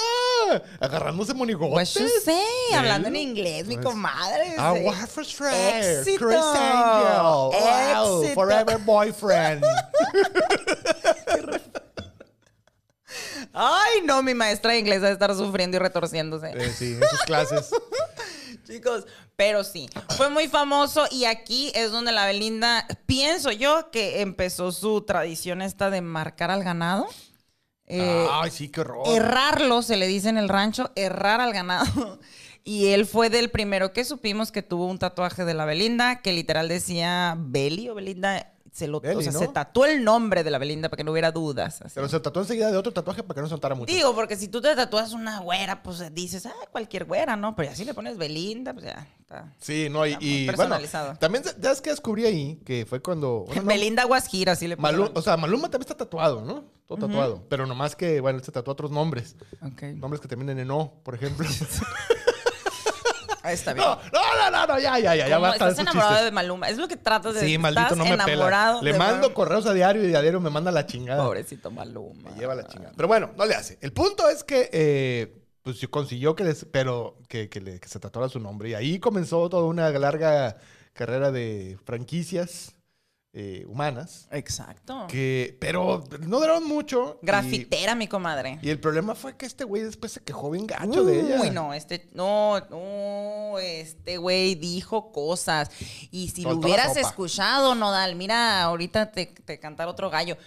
Agarrándose monigotes. Pues yo sé, hablando en inglés, mi Pues, comadre. Ah, what for. Chris Angel. Wow, forever boyfriend. Ay, no, mi maestra de inglés va a estar sufriendo y retorciéndose. Eh, sí, en sus clases. Chicos, pero sí, fue muy famoso y aquí es donde la Belinda, pienso yo que empezó su tradición esta de marcar al ganado. Eh, Ay, sí, qué horror. errarlo, se le dice en el rancho, errar al ganado. Y él fue del primero que supimos que tuvo un tatuaje de la Belinda, que literal decía Beli o Belinda. Se, lo, o sea, ¿no? se tatuó el nombre de la Belinda para que no hubiera dudas. así. Pero se tatuó enseguida de otro tatuaje para que no soltara mucho. Digo, porque si tú te tatúas una güera, pues dices, ah, cualquier güera, ¿no? Pero ya si le pones Belinda, pues ya está. Sí, no, Está y bueno, personalizado. también ya es que descubrí ahí que fue cuando... bueno, no, Belinda Guasgira, así le Maluma, o sea, Maluma también está tatuado, ¿no? Todo tatuado. Pero nomás que, bueno, él se tatuó otros nombres. Ok. Nombres que terminen en O, por ejemplo. Está bien. no, no, no, no, no, ya, ya, ya, ya ¿Cómo basta de estás enamorado chistes. de Maluma. Es lo que tratas de Sí, decir. maldito, Estás no me enamorado pela. Le mando Maluma. correos a diario y a diario me manda la chingada. Pobrecito Maluma. Me lleva la chingada. Pero bueno, no le hace. El punto es que, eh, pues consiguió que, les, pero, que, que, le- que se tatuara su nombre. Y ahí comenzó toda una larga carrera de franquicias eh, humanas. Exacto. Que, pero no duraron mucho. y- Grafitera, mi comadre. Y, el problema fue que este güey después se quejó bien gacho de ella. Uy, no, este, no, no, este güey dijo cosas. Y si lo Soltó hubieras escuchado, Nodal, mira, ahorita te, te cantar otro gallo.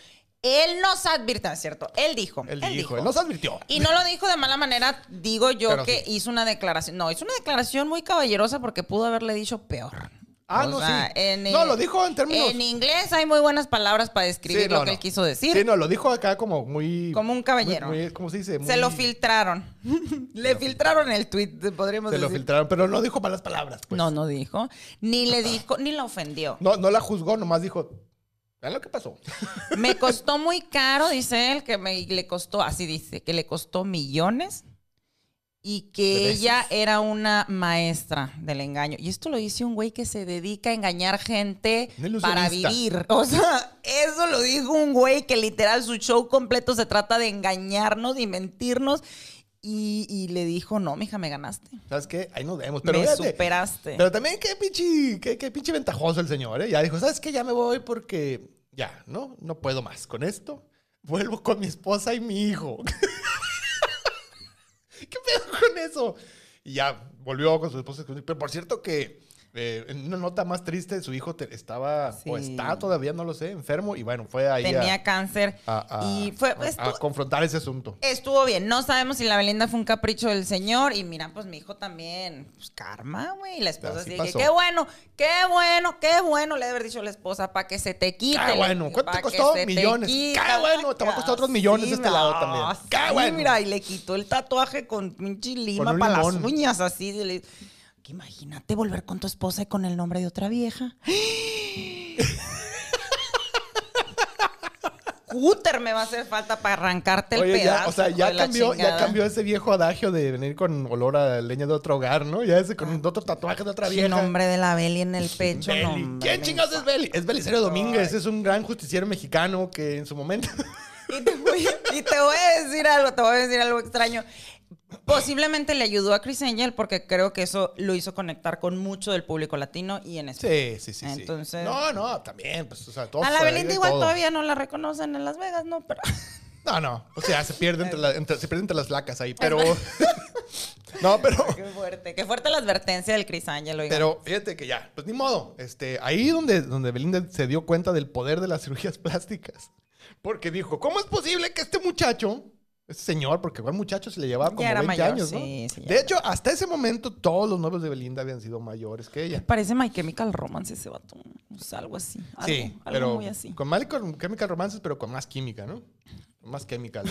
Él nos advirtió, ¿es cierto? Él dijo. Él dijo, él nos advirtió. Y no lo dijo de mala manera, digo yo Pero que sí. hizo una declaración. No, hizo una declaración muy caballerosa porque pudo haberle dicho peor. Ah, O no, sea, sí. en, no, lo dijo en términos... En inglés hay muy buenas palabras para describir Sí, lo que no. él quiso decir. Sí, no, lo dijo acá como muy... Como un caballero. muy- muy- ¿Cómo se dice? Se lo filtraron. Le filtraron el tweet, podríamos Se lo decir. filtraron, pero no dijo malas palabras. Pues. No, no dijo. Ni le dijo, ni la ofendió. No, no la juzgó, nomás dijo, vean lo que pasó. Me costó muy caro, dice él, que me, le costó, así dice, que le costó millones y que ella era una maestra del engaño. Y esto lo dice un güey que se dedica a engañar gente para vivir. O sea, eso lo dijo un güey que literal su show completo se trata de engañarnos y mentirnos. Y, y le dijo, no, mija, me ganaste. ¿Sabes qué? Ahí nos vemos. Pero, me fíjate, superaste. pero también qué pinche, qué, qué pinche ventajoso el señor, ¿eh? Ya dijo, ¿sabes qué? Ya me voy porque ya, ¿no? No puedo más con esto. Vuelvo con mi esposa y mi hijo. ¿Qué pedo con eso? Y ya volvió con su esposa. Pero por cierto que eh, en una nota más triste, su hijo te- estaba, o está todavía, no lo sé, enfermo. Y bueno, fue ahí Tenía a, cáncer. a- a- y fue, a- confrontar ese asunto. Estuvo bien. No sabemos si la Belinda fue un capricho del señor. Y mira, pues mi hijo también. Pues karma, güey. Y la esposa Así que, qué bueno, qué bueno, qué bueno. Le debe haber dicho a la esposa para que se te quite. Qué bueno. ¿Cuánto te costó? Millones. quita. Qué bueno, te va a costar otros millones de este lado también. Qué bueno. Mira, y le quitó el tatuaje con pinche lima para las uñas, así. y le- Que imagínate volver con tu esposa y con el nombre de otra vieja. Cúter me va a hacer falta para arrancarte el Oye, pedazo. ya, o sea, ya cambió, ya cambió ese viejo adagio de venir con olor a leña de otro hogar, ¿no? Ya ese con otro tatuaje de otra El vieja. nombre de la Beli en el pecho, Beli. no, hombre, ¿Quién chingados es. Beli? Es Belisario Domínguez, es un gran justiciero mexicano que en su momento... Y te, voy, y te voy a decir algo, te voy a decir algo extraño. Posiblemente le ayudó a Chris Angel porque creo que eso lo hizo conectar con mucho del público latino y en español. Sí, sí, sí, sí. Entonces- No, no, también, pues, o sea, todo A la Belinda igual todo. todavía no la reconocen en Las Vegas, ¿no? Pero No, no, o sea, se pierde entre, la- entre- se pierde entre las lacas ahí, pero... no, pero... qué fuerte, qué fuerte la advertencia del Chris Angel, oigan. Pero fíjate que ya, pues ni modo. Este, ahí donde, donde Belinda se dio cuenta del poder de las cirugías plásticas. Porque dijo, ¿cómo es posible que este muchacho, Ese señor, porque fue muchacho, se le llevaba como Ya era 20 mayor, años, ¿no? sí, sí, de era hecho, hasta ese momento, todos los novios de Belinda habían sido mayores que ella. Parece My Chemical Romance ese vato. O sea, algo así. Algo, sí, algo pero muy así. con con Chemical Romances, pero con más química, ¿no? Más chemical.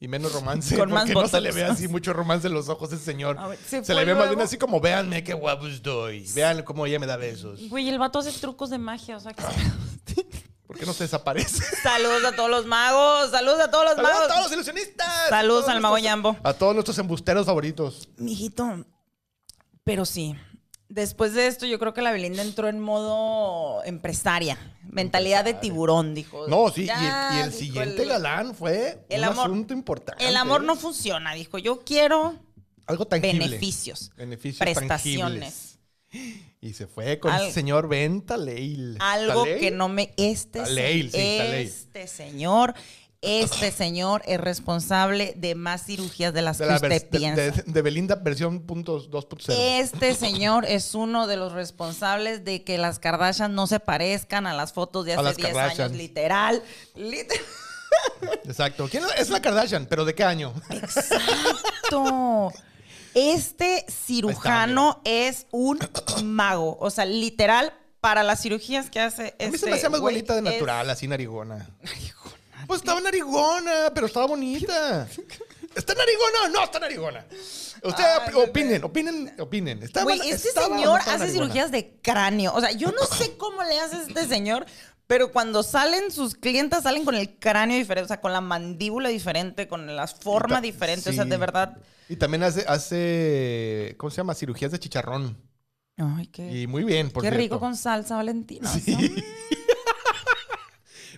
Y menos romance. Con más porque no se le ve así mucho romance en los ojos ese señor. Ver, se le ve más bien así como, véanme qué guapo estoy. Vean cómo ella me da besos. Güey, el vato hace trucos de magia. O sea, que... ¿Por qué no se desaparece? Saludos a todos los magos. Saludos a todos los ¡Saludos magos. a todos los ilusionistas! Saludos al mago Yambo. A todos nuestros embusteros favoritos. Mijito, pero sí. Después de esto, yo creo que la Belinda entró en modo empresaria. Mentalidad de tiburón, dijo. No, sí, y el, y el dijo, siguiente el- galán fue el un amor- asunto importante. El amor no funciona, dijo. Yo quiero Algo tangible. beneficios, Beneficios prestaciones. tangibles. Y se fue con Al- el señor Venta Leil. Algo ¿Taleil? que no me... Este, Taleil, sí, Taleil. este señor, este señor es responsable de más cirugías de las De, que la usted de- piensa. de- de Belinda versión punto 2.0. Este señor es uno de los responsables de que las Kardashian no se parezcan a las fotos de hace las 10 años, literal. Literal. Exacto. ¿Quién es la Kardashian? ¿Pero de qué año? Exacto. Este cirujano es un mago. O sea, literal, para las cirugías que hace A mí este se me hacía más güey bonita de es- natural, así narigona. Pues estaba narigona, pero estaba bonita. ¿Está narigona o no está narigona? Ustedes opinen, opinen, opinen. ¿Estaba- Güey, este no señor hace narigona? cirugías de cráneo. O sea, yo no sé cómo le hace este señor, pero cuando salen sus clientas, salen con el cráneo diferente, o sea, con la mandíbula diferente, con la forma ta- diferente. O sea, sí. de verdad. Y también hace, hace, ¿cómo se llama? Cirugías de chicharrón. Ay, qué, Y muy bien, por qué rico con salsa, Valentina. Sí.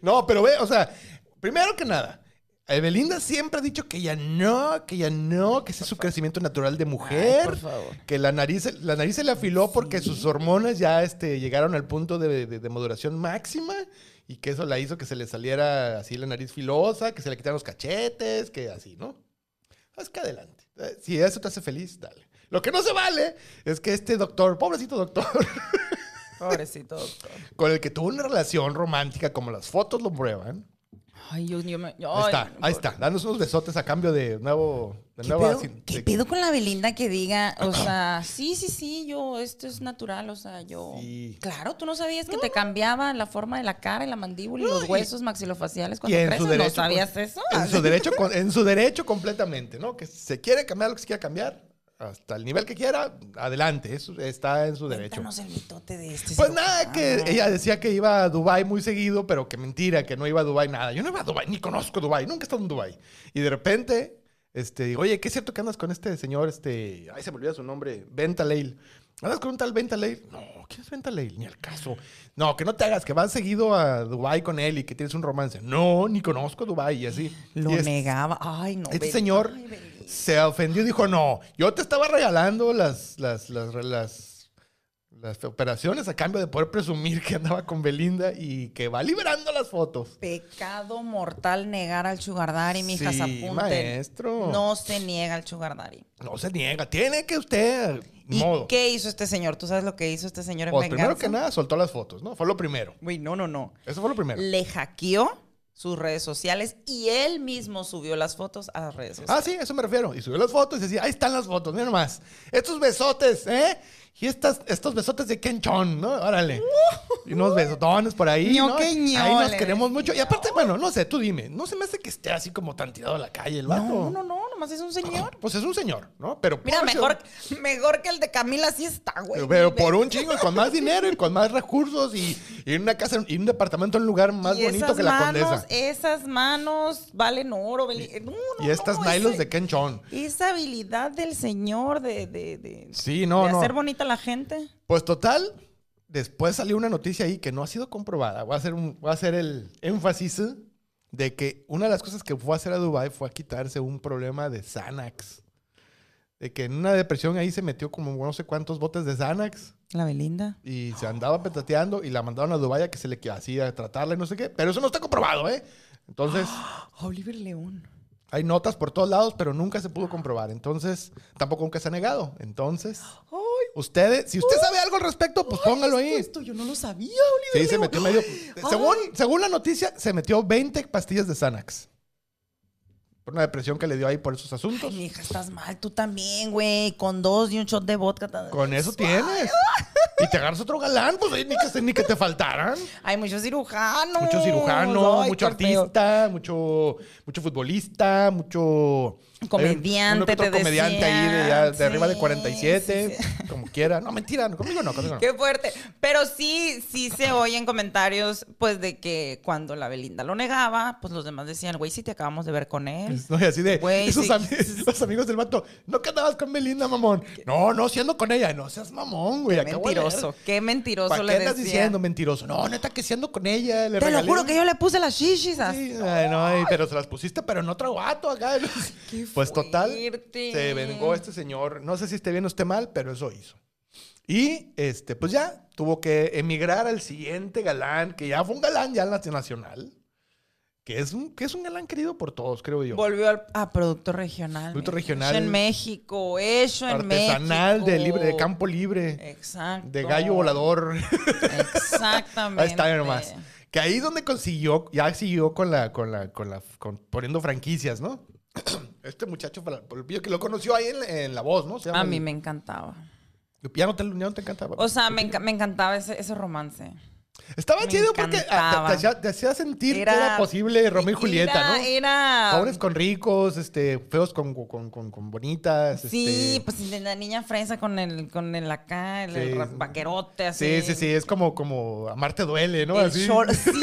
No, pero ve, o sea, primero que nada, Belinda siempre ha dicho que ella no, que ella no, que ese es su crecimiento natural de mujer. Ay, por favor. Que la nariz, la nariz se le afiló porque sus hormonas ya este, llegaron al punto de, de- de maduración máxima y que eso la hizo que se le saliera así la nariz filosa, que se le quitaran los cachetes, que así, ¿no? Es que adelante. Eh, Si eso te hace feliz, dale. Lo que no se vale es que este doctor, pobrecito doctor, Pobrecito doctor. con el que tuvo una relación romántica, como las fotos lo prueban, Ay, yo, yo me. Ahí ay, está, ahí está. Danos unos besotes a cambio de nuevo. De ¿Qué nueva pedo, sin- qué de- pedo con la Belinda que diga, o sea, sí, sí, sí, yo, esto es natural, o sea, yo... Sí. Claro, tú no sabías que te cambiaba la forma de la cara y la mandíbula y los y- huesos maxilofaciales cuando creces, su ¿no derecho. sabías con- eso? En su derecho, con- en su derecho completamente, ¿no? Que se quiere cambiar lo que se quiera cambiar, hasta el nivel que quiera, adelante. Eso está en su derecho. Cuéntanos el mitote de este Pues nada, que ella decía que iba a Dubai muy seguido, pero que mentira, que no iba a Dubai nada. Yo no iba a Dubai, ni conozco Dubai, nunca he estado en Dubai. Y de repente, este, digo, oye, ¿qué es cierto que andas con este señor, este, ay, se me olvida su nombre, Venta Leil? ¿Andas con un tal Venta Leil? No, ¿quién es Venta Leil? Ni al caso. No, que no te hagas, que vas seguido a Dubai con él y que tienes un romance. No, ni conozco Dubai y así. Lo Y negaba. Ay, no. este señor Ay, se ofendió y dijo, no, yo te estaba regalando las, las, las, las, las operaciones a cambio de poder presumir que andaba con Belinda y que va liberando las fotos. Pecado mortal negar al sugar daddy, mijas, Sí, apunten. maestro. No se niega al sugar daddy. No se niega, tiene que usted, ¿Y modo. qué hizo este señor? ¿Tú sabes lo que hizo este señor en Pues primero venganza? que nada soltó las fotos, ¿no? Fue lo primero. Güey, no, no, no. Eso fue lo primero. Le hackeó sus redes sociales y él mismo subió las fotos a las redes sociales. Ah, sí, eso me refiero. Y subió las fotos y decía, ahí están las fotos, mira nomás. Estos besotes, ¿eh? Y estas, estos besotes de Ken Chon, ¿no? Órale. Y unos besotones por ahí, ¿no? Ñoque, Ahí nos queremos mucho. Y aparte, bueno, no sé, tú dime. No se me hace que esté así como tan tirado a la calle el vato. No, no, no, nomás es un señor. Pues es un señor, ¿no? Pero Mira, mejor, mejor que el de Camila sí está, güey. Pero por un chingo y con más dinero y con más recursos y, y una casa y un departamento en un lugar más Y bonito esas que la manos, condesa. Esas manos valen oro. No, no, Y estas no, nylons ese- de Ken Chon. Esa habilidad del señor de, de, de, Sí, no, de no. hacer bonita a la gente. Pues total, después salió una noticia ahí que no ha sido comprobada. Voy a hacer, un, voy a hacer el énfasis de que una de las cosas que fue a hacer a Dubai fue a quitarse un problema de Xanax. De que en una depresión ahí se metió como no sé cuántos botes de Xanax La Belinda. y se andaba petateando y la mandaron a Dubai a que se le hacía a tratarla y no sé qué. Pero eso no está comprobado, ¿eh? Entonces, Oliver León. hay notas por todos lados, pero nunca se pudo comprobar. Entonces, tampoco nunca se ha negado. Entonces, Ay, ustedes, si usted sabe algo al respecto, pues póngalo ahí. esto, esto yo no lo sabía, Oliver Sí, se metió medio. Ay. Según, según la noticia, se metió 20 pastillas de Xanax. por una depresión que le dio ahí por esos Ay, asuntos. mija, estás mal. Tú también, güey. Con dos y un shot de vodka. Con eso tienes. Y te agarras otro galán, pues ahí ni que, ni que te faltaran. Hay muchos cirujanos. Mucho cirujano, Ay, mucho feo. artista, mucho, mucho futbolista, mucho... Comediante, que otro te comediante ahí de, ya- de arriba de Sí, 47, sí, como quiera. No, mentira, no, conmigo no, conmigo no. Qué fuerte. Pero sí, sí se oyen comentarios, pues, de que cuando la Belinda lo negaba, pues los demás decían, güey, sí te acabamos de ver con él. No, y así de, Güey, esos sí. ami- los amigos del vato, no que andabas con Belinda, mamón. No, no, siendo con ella. No seas mamón, güey. de ver. Mentiroso. Qué mentiroso ¿Para le qué decía. diciendo mentiroso? No, neta que siendo con ella. Le Te lo juro un- que yo le puse las shishis. Sí, ay, no, ay, pero se las pusiste, pero en otro vato acá. Pues total, fuerte. se vengó este señor. No sé si esté bien o esté mal, pero eso hizo. Y este, pues ya tuvo que emigrar al siguiente galán, que ya fue un galán ya nacional. Que es un, que es un galán querido por todos, creo yo. Volvió al- a producto regional. Producto regional. En México, hecho en Artesanal México. de libre, de campo libre, Exacto. de gallo volador. Exactamente. Ahí está nomás. Que ahí donde consiguió, ya siguió con la, con la, con la, con- poniendo franquicias, ¿no? Este muchacho, Lupillo, que lo conoció ahí en, en La Voz, ¿no? Se llama A el- mí me encantaba. Ya no te, ya no te encantaba. O sea, me, enca- me encantaba ese, ese romance. Estaba me chido porque ah, te- hacía, te hacía sentir que era posible Romeo y Julieta, era, ¿no? Era. Pobres con ricos, este, feos con, con, con, con bonitas. Sí, este- pues la niña fresa con el, con el acá, el, Sí. ra- vaquerote, así. Sí, sí, sí, es como, como amarte duele, ¿no? El Así. short- sí.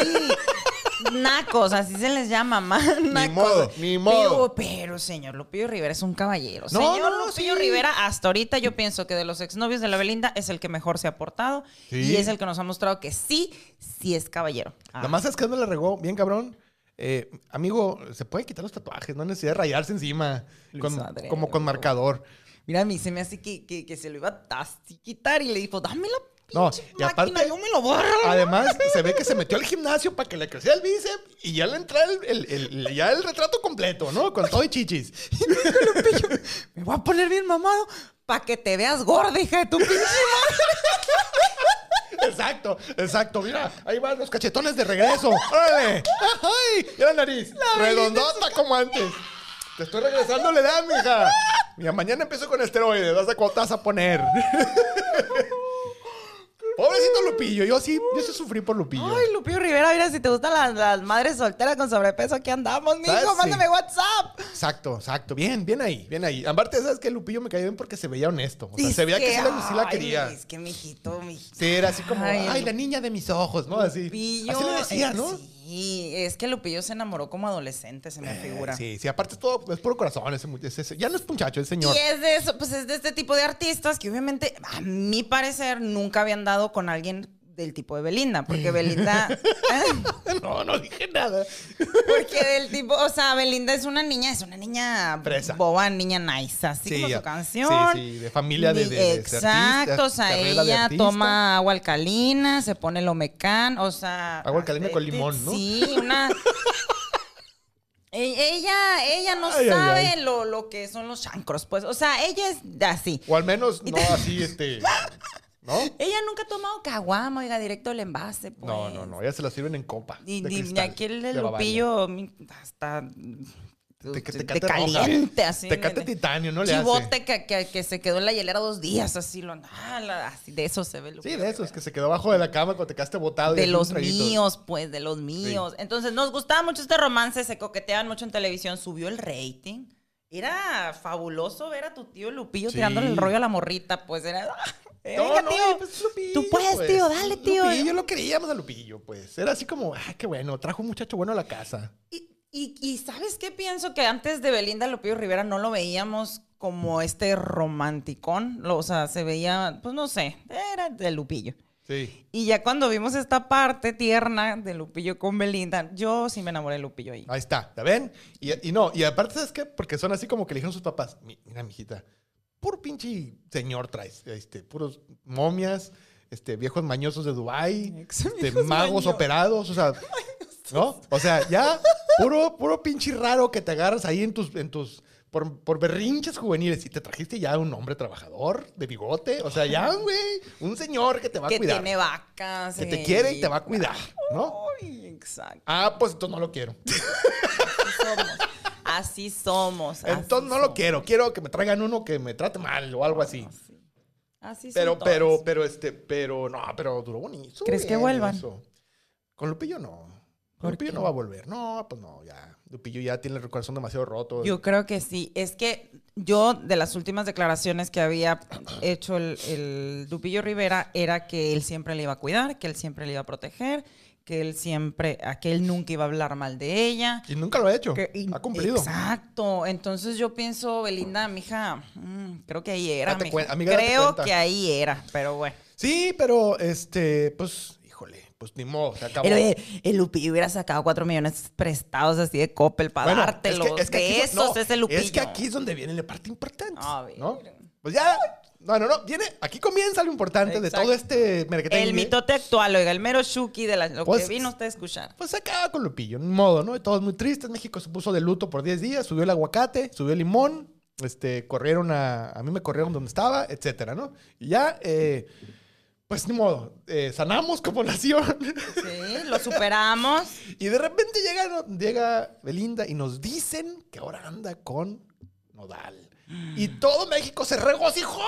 Nacos, así se les llama, ma- nacos. modo, ni modo. Pero, pero, señor Lupillo Rivera es un caballero. No, señor no, Lupillo sí. Rivera, hasta ahorita yo pienso que de los exnovios de la Belinda es el que mejor se ha portado Sí. y es el que nos ha mostrado que sí, sí es caballero. Ah. Nada más es que no le regó, bien cabrón. Eh, amigo, se pueden quitar los tatuajes, no hay necesidad de rayarse encima. Con- como con marcador. Mira, a mí se me hace que, que, que se lo iba a quitar y le dijo, dame la No, y máquina, aparte- yo me lo borro. Además, se ve que se metió al gimnasio para que le creciera el bíceps y ya le entraba el, el- el- ya el retrato completo, ¿no? Con todo y chichis. Me voy a poner bien mamado para que te veas gorda, hija de tu pinche madre. Exacto, exacto. Mira, ahí van los cachetones de regreso. ¡Órale! ¡Ay! Y la nariz. Redondota como antes. Te estoy regresando la edad, mija. Mira, mañana empiezo con esteroides. Vas a vas a poner. Pobrecito Lupillo. Yo sí, yo sí sufrí por Lupillo. Ay, Lupillo Rivera, mira, si te gustan las, las madres solteras con sobrepeso, aquí andamos, mijo, mándame WhatsApp. Exacto, exacto. Bien, bien ahí, bien ahí. Aparte, ¿sabes que Lupillo me cayó bien porque se veía honesto. O sea, se veía que, sí, la, sí la ay, quería. Es que, mijito, mijito. Sí, era así como, Ay, ay, la niña de mis ojos, ¿no? Así. Lupillo, así le decía, eh, ¿no? Sí, es que Lupillo se enamoró como adolescente, se me figura. Eh, Sí, sí, aparte es todo, es puro corazón. Ese- ya no es muchacho, es señor. Y es de eso, pues es de este tipo de artistas que obviamente, a mi parecer, nunca habían dado con alguien del tipo de Belinda, porque Belinda, No, no dije nada. porque del tipo, o sea, Belinda es una niña, es una niña Fresa. boba, niña nice, así como ya. su canción. Sí, sí, de familia de, de, de Exacto, o sea, ella toma agua alcalina, se pone el omecán, o sea... Agua alcalina con aceite, limón, ¿no? Sí, una... E- Ella, ella no Ay, ay, sabe ay. Lo, lo que son los chancros, pues. O sea, ella es así. O al menos no así, este. ¿No? Ella nunca ha tomado caguama, oiga, directo el envase, pues. No, no, no. Ya se la sirven en copa. Y, y- aquí el Bavaria. Lupillo hasta Te- de, Tecate roja. caliente, así. Tecate de- titanio, no le hace. Chivote que, que, que se quedó en la hielera dos días, así, lo, ah, la- así de eso se ve Sí, Lupillo de esos, Rivera. que se quedó abajo de la cama cuando te quedaste botado. De los míos, pues, de los míos. Entonces, nos gustaba mucho este romance, se coqueteaban mucho en televisión, subió el rating. Era fabuloso ver a tu tío Lupillo Sí. tirándole el rollo a la morrita, pues era... No, Venga, no, tío. pues Lupillo, Tú puedes, pues. tío, dale, tío. Lupillo lo queríamos a Lupillo, pues. Era así como, ah, qué bueno, trajo un muchacho bueno a la casa. Y, y- y ¿sabes qué pienso? Que antes de Belinda Lupillo Rivera no lo veíamos como este romanticón. O sea, se veía, pues no sé, era de Lupillo. Sí. Y ya cuando vimos esta parte tierna de Lupillo con Belinda, yo sí me enamoré de Lupillo ahí. Ahí está, ¿ya ven? Y, y no, y aparte, ¿sabes qué? Porque son así como que le dijeron sus papás, "Mi- mira, mijita, puro pinche señor traes, este, puros momias, este, viejos mañosos de Dubai, este, magos operados, o sea, ¿no? O sea, ya, puro, puro pinche raro que te agarras ahí en tus, en tus, por, por berrinches juveniles y te trajiste ya un hombre trabajador, de bigote, o sea, ya, güey, un señor que te va a que cuidar, tiene vacas. que te eh, quiere y te va a cuidar, ¿no? Ay, exacto. Ah, pues entonces no lo quiero. Así somos. así Entonces no lo quiero. Quiero que me traigan uno que me trate mal o algo así. Así, así son Pero, todos. pero, pero, este, pero, no, pero duró bonito. ¿Crees que vuelvan? eso. Con Lupillo no. Con ¿Por Lupillo qué? no va a volver. No, pues no, ya. Lupillo ya tiene el corazón demasiado roto. Yo creo que sí. Es que yo, de las últimas declaraciones que había hecho el, el Lupillo Rivera, era que él siempre le iba a cuidar, que él siempre le iba a proteger, que él siempre, a que él nunca iba a hablar mal de ella. Y nunca lo ha hecho. que- y- ha cumplido. Exacto. Entonces yo pienso, Belinda, mija, mm, creo que ahí era. Mija. amiga, creo que ahí era, pero bueno. Sí, pero, este, pues, híjole, pues ni modo, se acabó. Eh, el Lupillo hubiera sacado cuatro millones prestados así de Coppel para Bueno, dártelos. es que- es que de esos no, es el Lupillo. Es que aquí es donde viene la parte importante. A ver. ¿no? Pues ya, no, no, no, viene, aquí comienza lo importante de todo este merquetengue. El mitote actual, oiga, el mero Shuki de la, lo Pues- que vino usted a escuchar. Pues se acaba con Lupillo, ni modo, ¿no? Todos muy tristes. México se puso de luto por 10 días, subió el aguacate, subió el limón, este, corrieron a. A mí me corrieron donde estaba, etcétera, ¿no? Y ya, eh, pues ni modo, eh, sanamos como nación. Sí, lo superamos. y de repente llega, llega Belinda y nos dicen que ahora anda con Y todo México se regocijó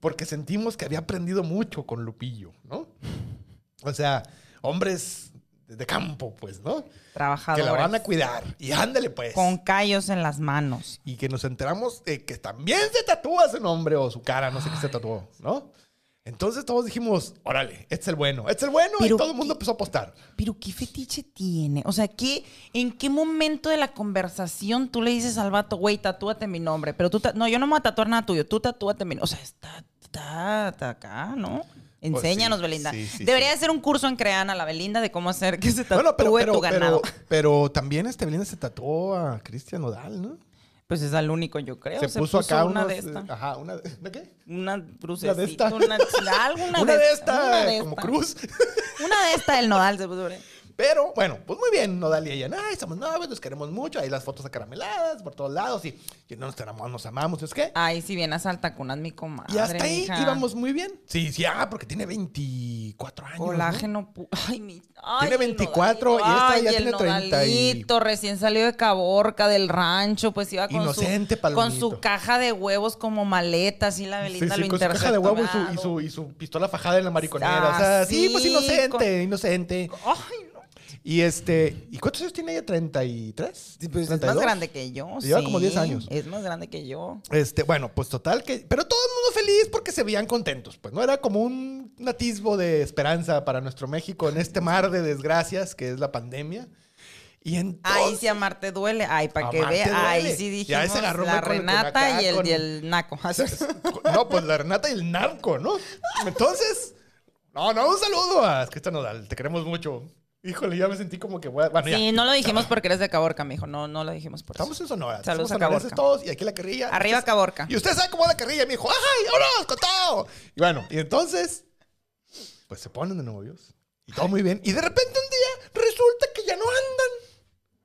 porque sentimos que había aprendido mucho con Lupillo, ¿no? O sea, hombres de campo, pues, ¿no? Que Trabajadores. la van a cuidar. Y ándale, pues. Con callos en las manos. Y que nos enteramos eh, que también se tatúa su nombre o su cara, no sé qué se tatuó, ¿no? Entonces todos dijimos, órale, este es el bueno, este es el bueno, Pero y todo el mundo ¿qué- empezó a apostar. Pero ¿qué fetiche tiene? O sea, ¿qué, ¿en qué momento de la conversación tú le dices al vato, güey, tatúate mi nombre? Pero tú, no, yo no me voy a tatuar nada tuyo, tú tatúate mi nombre. O sea, está, está, está acá, ¿no? Enséñanos, sí, Belinda. sí, sí, Debería ser un curso en Creana, la Belinda, de cómo hacer que se tatúe Bueno, pero, pero, tu ganado. pero, pero también este Belinda se tatuó a Cristian Nodal, ¿no? Pues es al único, yo creo. Se, puso, acá una unos, de eh, estas. Ajá, una de, ¿de qué? Una Una de crucecita, esta. una, de esta, una de como esta. cruz. Una de esta del nodal se puso. Pero bueno, pues muy bien, Nodal y ella. Ay, somos novios, nos queremos mucho. Ahí las fotos acarameladas por todos lados y, y no nos enamoramos, nos amamos. ¿Es qué? Ay, si bien a Saltacunas mi comadre. y hasta ahí mija. íbamos muy bien. Sí, sí, ah, porque tiene 24 años. ¿no? Colágeno. pu- Ay, mi. ay, Tiene el 24 y esta Ay, ya tiene 30 y- recién salió de Caborca, del rancho, pues iba con Inocente, su, con su caja de huevos como maleta, así la Sí, Belinda sí, lo con su caja de interceptó, huevo y su, y, su, y su pistola fajada en la mariconera. Ah, o sea, sí, pues sí, inocente, inocente. Ay, no. Y este, ¿y cuántos años tiene ella? ¿33? Sí, pues es más 32? grande que yo. Lleva sí, como 10 años. Es más grande que yo. Este, bueno, pues total que. Pero todo el mundo feliz porque se veían contentos. Pues no era como un, un atisbo de esperanza para nuestro México en este mar de desgracias que es la pandemia. Y entonces. Ay, si amarte duele. Ay, para que vea. duele. Ay, sí dijimos se agarró la el- Renata y, el, con- y el Naco. No, pues la Renata y el narco, ¿no? Entonces. No, no, un saludo a Cristian Nodal. Te queremos mucho. Híjole, ya me sentí como que. voy a- Bueno, ya. Sí, no lo dijimos porque eres de Caborca, mijo. No, no lo dijimos por eso. Estamos en Sonora. Saludos Somos a sonorenses Caborca. todos y aquí la carrilla. Arriba Caborca. Y usted sabe cómo va la carrilla. Me dijo, ¡ay, vámonos con todo! Y bueno, y entonces, pues se ponen de novios. Y todo muy bien. Y de repente un día resulta que ya no andan.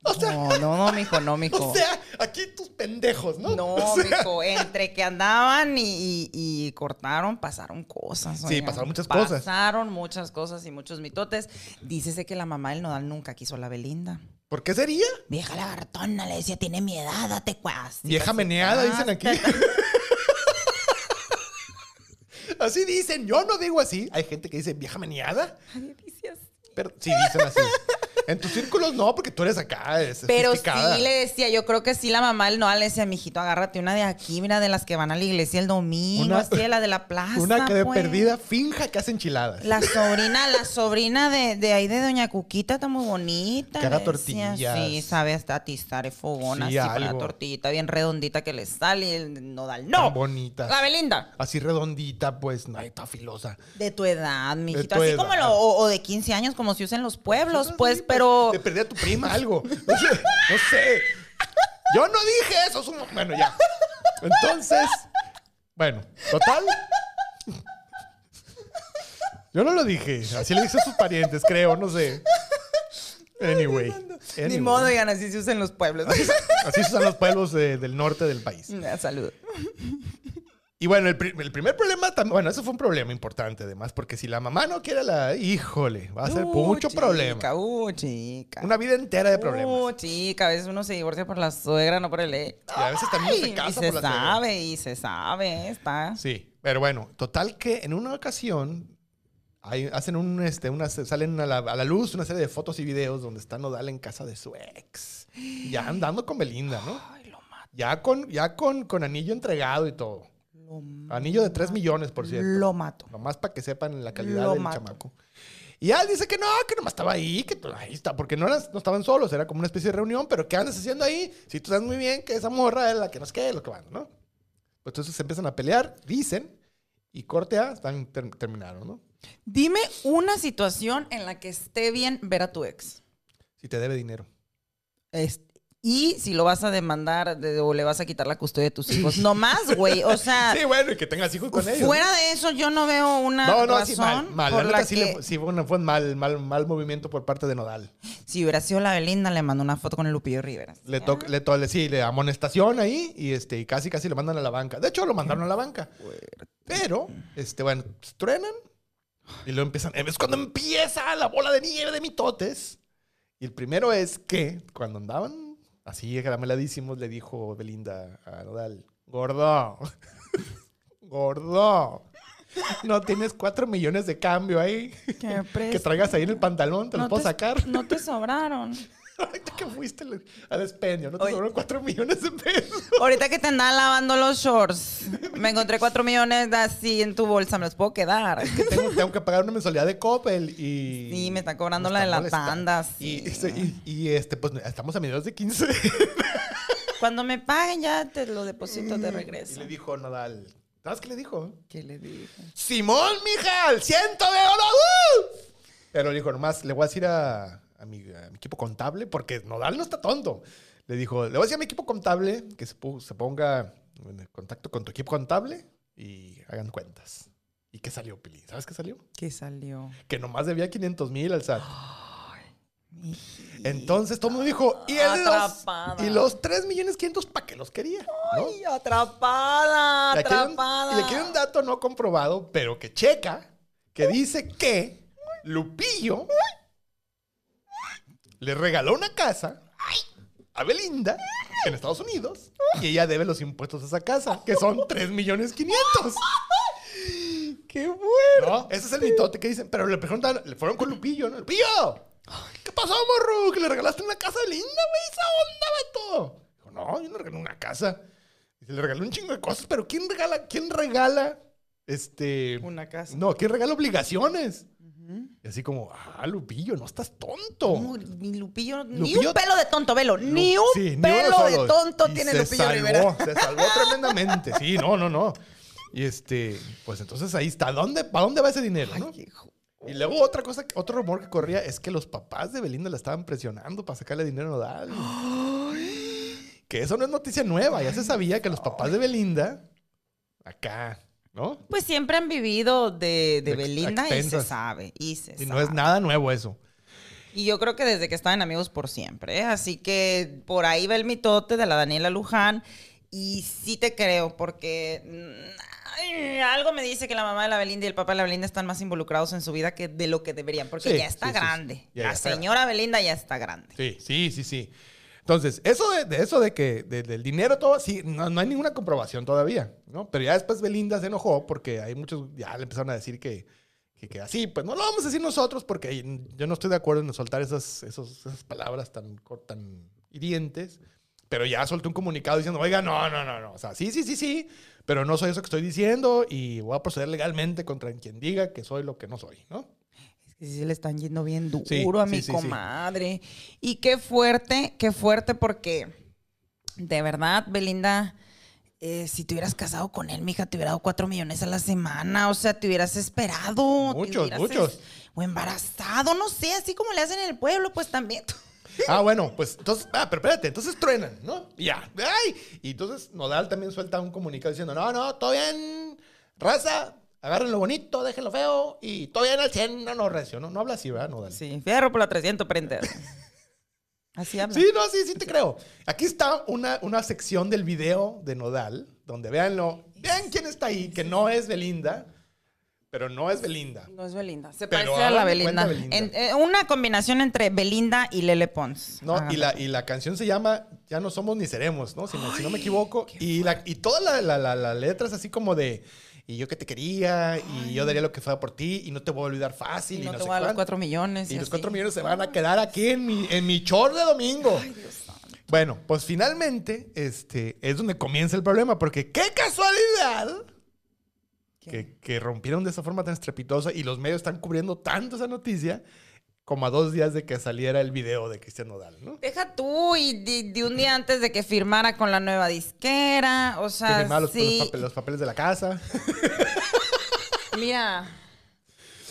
O sea, No, no, no, mijo, no, mijo. o sea, aquí tus pendejos, ¿no? No, O sea, mijo, entre que andaban y, y- y cortaron, pasaron cosas. Sí, oigan. pasaron muchas cosas. Pasaron muchas cosas y muchos mitotes. Dícese que la mamá del Nodal nunca quiso a la Belinda. ¿Por qué sería? Vieja lagartona, le decía, tiene mi edad, date cuas. Vieja meneada, dicen aquí. así dicen. Yo no digo así. Hay gente que dice vieja meneada. Dice así. Pero sí dicen así. En tus círculos no, porque tú eres acá. Es Pero sofisticada. sí le decía, yo creo que sí la mamá del Nodal le decía, mijito, agárrate una de aquí, mira, de las que van a la iglesia el domingo, Una- así de la de la plaza. Una que de pues. perdida finja que hace enchiladas. La sobrina, la sobrina de, de ahí de Doña Cuquita está muy bonita. Que haga tortillas. Sí, sabe hasta atizar el fogón Sí, así con la algo. tortillita bien redondita que le sale y el nodal. Tan ¡No! bonita. La Belinda. Así redondita, pues, no, está filosa. De tu edad, mijito. tu Así edad. como lo, o, o de 15 años, como se usa en los pueblos, pues, pero. Te perdí a tu prima algo. No sé. No sé. Yo no dije eso. es un- Bueno, ya. Entonces, bueno, total. Yo no lo dije. Así le dije a sus parientes, creo, no sé. Anyway. Ni modo, digan, así se usa en los pueblos. Así se usan los pueblos de- del norte del país. Salud. Y bueno, el, el primer problema, bueno, eso fue un problema importante además, porque si la mamá no quiere a la, híjole, va a ser Uh, mucho chica, problema. Uh, chica. Una vida entera de problemas. Uh, chica, a veces uno se divorcia por la suegra, no por el ex. Y a veces también se casa y se por la suegra. sabe, y se sabe, está. Sí, pero bueno, total que en una ocasión hay- hacen un, este, una, salen a la, a la luz una serie de fotos y videos donde está Nodal en casa de su ex. Ya andando con Belinda, ¿no? Ay, lo mato. Ya con, ya con, con anillo entregado y todo. Lo, Anillo de 3 millones, por cierto. lo mato. Nomás para que sepan la calidad Lo del mato. chamaco. Y él dice que no, que nomás estaba ahí, que to- ahí está, porque no, eras- no estaban solos, era como una especie de reunión, pero ¿qué andas haciendo ahí? Si tú sabes muy bien que esa morra es la que nos quede, lo que van, ¿no? Pues entonces se empiezan a pelear, dicen, y corte A, están, ter- terminaron, ¿no? Dime una situación en la que esté bien ver a tu ex. Si te debe dinero. Es- y si lo vas a demandar de- o le vas a quitar la custodia de tus hijos. No más, güey. O sea, Sí, bueno, y que tengas hijos con ellos. fuera de eso, yo no veo una No, no, razón sí, mal, mal. por La la sí, que... le- sí fue, un mal, mal, mal movimiento por parte de Nodal. Si hubiera sido la Belinda, le mando una foto con el Lupillo Rivera. Le toca, le, to- le- sí, le amonestación ahí y este, y casi casi lo mandan a la banca. De hecho, lo mandaron a la banca. Pero, este, bueno, truenan y luego empiezan. Es cuando empieza la bola de nieve de mitotes. Y el primero es que cuando andaban así grameladísimos, le dijo Belinda a Nodal: Gordo, gordo, no tienes cuatro millones de cambio ahí Que, que traigas ahí en el pantalón, te los puedo sacar. No te sobraron. Ahorita que fuiste al- expendio, no te sobraron cuatro millones de pesos. Ahorita que te andaban lavando los shorts, me encontré cuatro millones así en tu bolsa. ¿Me los puedo quedar? que tengo, tengo que pagar una mensualidad de Coppel y... Sí, me está cobrando la de la molestando. tanda, Y, sí. y- y, este, pues estamos a mediados de 15. Cuando me paguen ya te lo deposito de y regreso. le dijo Nadal, ¿sabes qué le dijo? ¿Qué le dije? ¡Simón, mija! ¡El ciento de oro! ¡uh! Pero le dijo, nomás le voy a decir a, a mi, a mi equipo contable, porque Nodal no está tonto. Le dijo, le voy a decir a mi equipo contable que se, se ponga en contacto con tu equipo contable y hagan cuentas. ¿Y qué salió, Pili? ¿Sabes qué salió? ¿Qué salió? Que nomás debía 500 mil al SAT. Entonces todo el mundo dijo, ¿y, el los, y los 3 millones 500 para qué los quería? ¿no? Ay, atrapada, atrapada. y aquí hay un dato no comprobado, pero que checa, que dice que Lupillo le regaló una casa a Belinda en Estados Unidos y ella debe los impuestos a esa casa, que son 3 millones 500. ¡Qué bueno! ¿No? Ese es el mitote que dicen. Pero le preguntan, le fueron con Lupillo, ¿no? ¡Lupillo! ¿Qué pasó, morro? Que le regalaste una casa linda, güey, esa onda, vato. Dijo, no, yo no regalé una casa. Dice, le regalé un chingo de cosas, pero ¿quién regala? ¿Quién regala? Este. Una casa. No, ¿quién regala obligaciones? Y así como, ah, Lupillo, no estás tonto. No, mi Lupillo, ni un pelo de tonto, velo. Ni un Sí, ni pelo de tonto Y tiene se Lupillo salvó, Rivera. Se salvó tremendamente. Sí, no, no, no. Y este, pues entonces ahí está. ¿Dónde, ¿Para dónde va ese dinero? no? Hijo. Y luego otra cosa, otro rumor que corría es que los papás de Belinda la estaban presionando para sacarle dinero a Nodal. Que eso no es noticia nueva, ya se sabía que los papás de Belinda, acá, ¿no? Pues siempre han vivido de, Belinda y se sabe. Y se Y no es nada nuevo eso. Y yo creo que desde que estaban amigos por siempre. ¿eh? Así que por ahí va el mitote de la Daniela Luján. Y sí te creo, porque mm, ay, algo me dice que la mamá de la Belinda y el papá de la Belinda están más involucrados en su vida que de lo que deberían, porque Sí, ya está sí, sí, sí. grande. Ya, la ya está señora Belinda ya está grande. Sí, sí, sí, sí. Entonces, eso de, eso de que de- del dinero todo, sí, no, no hay ninguna comprobación todavía, ¿no? Pero ya después Belinda se enojó porque hay muchos, ya le empezaron a decir que, que, así, pues no lo vamos a decir nosotros porque yo no estoy de acuerdo en soltar esas, esos- esas palabras tan, tan hirientes. Pero ya soltó un comunicado diciendo, oiga, no, no, no, no. O sea, sí, sí, sí, sí, pero no soy eso que estoy diciendo y voy a proceder legalmente contra quien diga que soy lo que no soy, ¿no? Sí le están yendo bien duro Sí, a mi sí, sí. comadre. Y qué fuerte, qué fuerte porque de verdad, Belinda, eh, si te hubieras casado con él, mija, te hubiera dado cuatro millones a la semana. O sea, te hubieras esperado. Muchos, hubieras muchos. es- O embarazado, no sé, así como le hacen en el pueblo, pues también. Ah, bueno, pues entonces, ah, pero espérate, entonces truenan, ¿no? Ya, ay. Y entonces Nodal también suelta un comunicado diciendo, no, no, todo bien, raza, agarren lo bonito, déjenlo feo y todo bien al 100, no, no, recio, ¿no? No habla así, ¿verdad, Nodal? Sí, fierro por la 300 printer. Así habla. Sí, no, sí, sí te creo. Aquí está una, una sección del video de Nodal, donde véanlo bien quién está ahí, que no es Belinda, pero no es Belinda. No es Belinda. Se Pero parece a la Belinda. Belinda. En- eh, una combinación entre Belinda y Lele Pons. No, y la, y la canción se llama Ya no somos ni seremos, ¿no? Si, no, si no me equivoco. Y, la, y toda la, la, la, la letra es así como de. Y yo que te quería, y yo daría lo que fuera por ti, y no te voy a olvidar fácil. Y Y, no no te voy a dar los cuatro millones. Y los cuatro millones se van a quedar aquí en mi, en mi short de domingo. Bueno, pues finalmente este, es donde comienza el problema, porque qué casualidad que, que rompieron de esa forma tan estrepitosa y los medios están cubriendo tanto esa noticia como a dos días de que saliera el video de Cristian Nodal, ¿no? Deja tú y de, de un día antes de que firmara con la nueva disquera. O Que sea, firmaba los, sí. los papel- los papeles de la casa. Mira,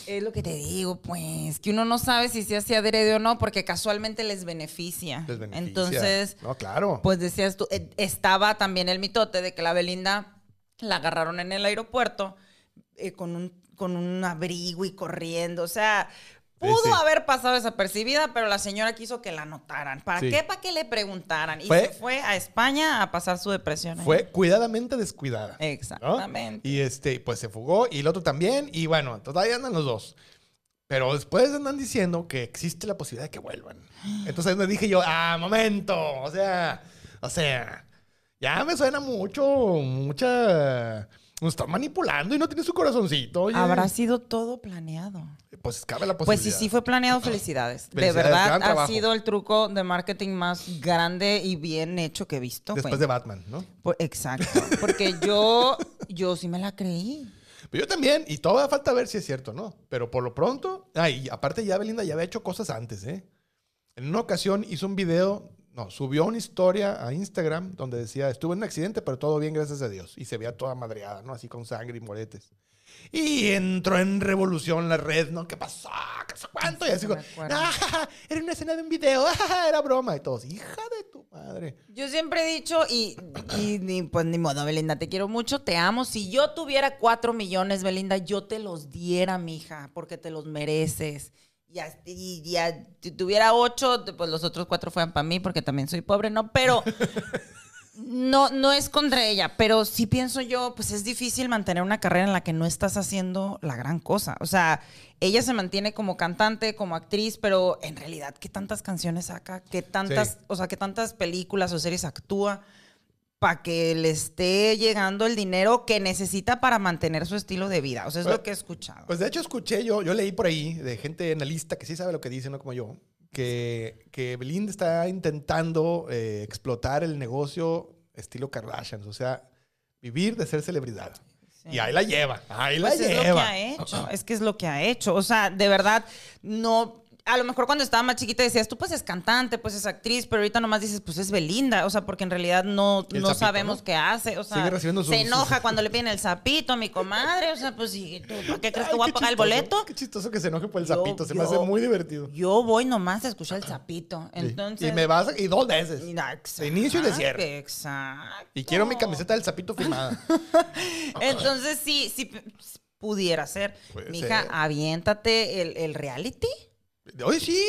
es lo que te digo, pues, que uno no sabe si se hace adrede o no, porque casualmente les beneficia. Les beneficia. Entonces, No, claro. pues decías tú, eh, estaba también el mitote de que la Belinda la agarraron en el aeropuerto eh, con, un, con un abrigo y corriendo. O sea, pudo sí. haber pasado desapercibida, pero la señora quiso que la notaran. ¿Para Sí. qué? Para que le preguntaran. Y Fue- se fue a España a pasar su depresión. ahí. Fue cuidadamente descuidada. ¿no? Exactamente. Y este, pues se fugó y el otro también. Y bueno, todavía andan los dos. Pero después andan diciendo que existe la posibilidad de que vuelvan. Entonces ahí me dije yo, ah, momento. O sea, o sea, ya me suena mucho, mucha. Nos están manipulando y no tiene su corazoncito. oye. Habrá sido todo planeado. Pues cabe la Pues posibilidad. sí, sí fue planeado, felicidades. De verdad, ha sido el truco de marketing más grande y bien hecho que he visto. Después güey. de Batman, ¿no? Por- exacto. Porque yo, yo sí me la creí. Pero yo también, y todavía falta ver si es cierto, ¿no? Pero por lo pronto, ay, aparte ya Belinda ya había hecho cosas antes, ¿eh? En una ocasión hizo un video, no, subió una historia a Instagram donde decía, estuve en un accidente, pero todo bien, gracias a Dios. Y se veía toda madreada, ¿no? Así con sangre y moretes. Y entró en revolución la red, ¿no? ¿Qué pasó? ¿Qué sé cuánto? Y así, acuerdo. "Ah, era una escena de un video, ah, era broma. Y todos, hija de tu madre. Yo siempre he dicho, y, y ni, pues ni modo, Belinda, te quiero mucho, te amo. Si yo tuviera cuatro millones, Belinda, yo te los diera, mija, porque te los mereces. Y, y- y a- si tuviera ocho, pues los otros cuatro fueran para mí, porque también soy pobre, ¿no? Pero no, no es contra ella, pero sí pienso yo, pues es difícil mantener una carrera en la que no estás haciendo la gran cosa. O sea, ella se mantiene como cantante, como actriz, pero en realidad, ¿qué tantas canciones saca? ¿Qué tantas, Sí. o sea, qué tantas películas o series actúa? Para que le esté llegando el dinero que necesita para mantener su estilo de vida. O sea, es Pues- lo que he escuchado. Pues de hecho escuché yo, yo leí por ahí de gente analista que sí sabe lo que dice, no como yo, que, que Belinda está intentando eh, explotar el negocio estilo Kardashians, o sea, vivir de ser celebridad. Sí. Y ahí la lleva, ahí la Pues es lo que lleva. ha hecho, es que es lo que ha hecho. O sea, de verdad, no. A lo mejor cuando estaba más chiquita decías, tú pues es cantante, pues es actriz, pero ahorita nomás dices, pues es Belinda. O sea, porque en realidad no, no sapito, sabemos ¿no? qué hace. O sea, sus- se enoja sus- cuando le piden el sapito a mi comadre. O sea, pues, ¿y tú, ¿para qué crees que voy a pagar el boleto? Qué chistoso que se enoje por el zapito, se me hace muy divertido. Yo voy nomás a escuchar el sapito. Sí. Entonces. Y me vas a- y dos veces. De inicio y de cierre. Exacto. Y quiero mi camiseta del sapito firmada. Entonces, sí, sí pudiera ser. Puede Mija, ser. aviéntate el, el reality. Hoy sí,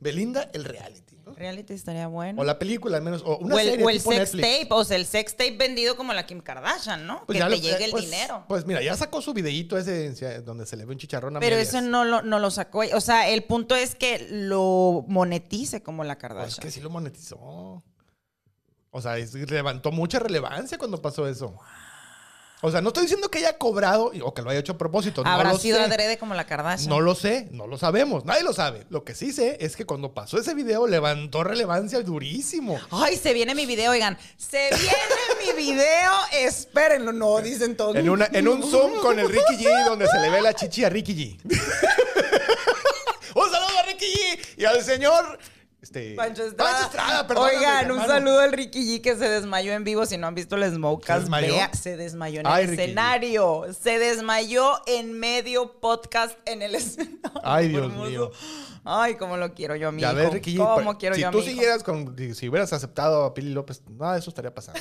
Belinda, el reality. ¿no? Reality estaría bueno. O la película, al menos. O una o el, serie o el tipo sex Netflix. tape, o sea, el sex tape vendido como la Kim Kardashian, ¿no? Pues que te lo- llegue el pues- dinero. Pues mira, ya sacó su videíto ese donde se le ve un chicharrón a Pero medias. eso no lo, no lo sacó. O sea, el punto es que lo monetice como la Pues Kardashian. es que sí lo monetizó. O sea, es- levantó mucha relevancia cuando pasó eso. O sea, no estoy diciendo que haya cobrado o que lo haya hecho a propósito. No Habrá sido adrede como la Kardashian. No lo sé, no lo sabemos. Nadie lo sabe. Lo que sí sé es que cuando pasó ese video levantó relevancia durísimo. Ay, se viene mi video, oigan. Se viene mi video. Espérenlo, no, dicen todos. En, una, en un Zoom con el Ricky G, donde se le ve la chichi a Ricky G. un saludo a Ricky G y al señor. Este, Pancho Estrada. Estrada, perdóname, Oigan, un saludo al Ricky G que se desmayó en vivo. Si no han visto el Smokecast, ¿Se desmayó? vea, se desmayó en Ay, el Ricky G. escenario. Se desmayó en medio podcast en el escenario. Ay, Dios hermoso. mío. Ay, cómo lo quiero yo a mi Ya ves, Ricky G, ¿Cómo pa- quiero si yo tú siguieras con, si hubieras aceptado a Pili López, nada de eso estaría pasando.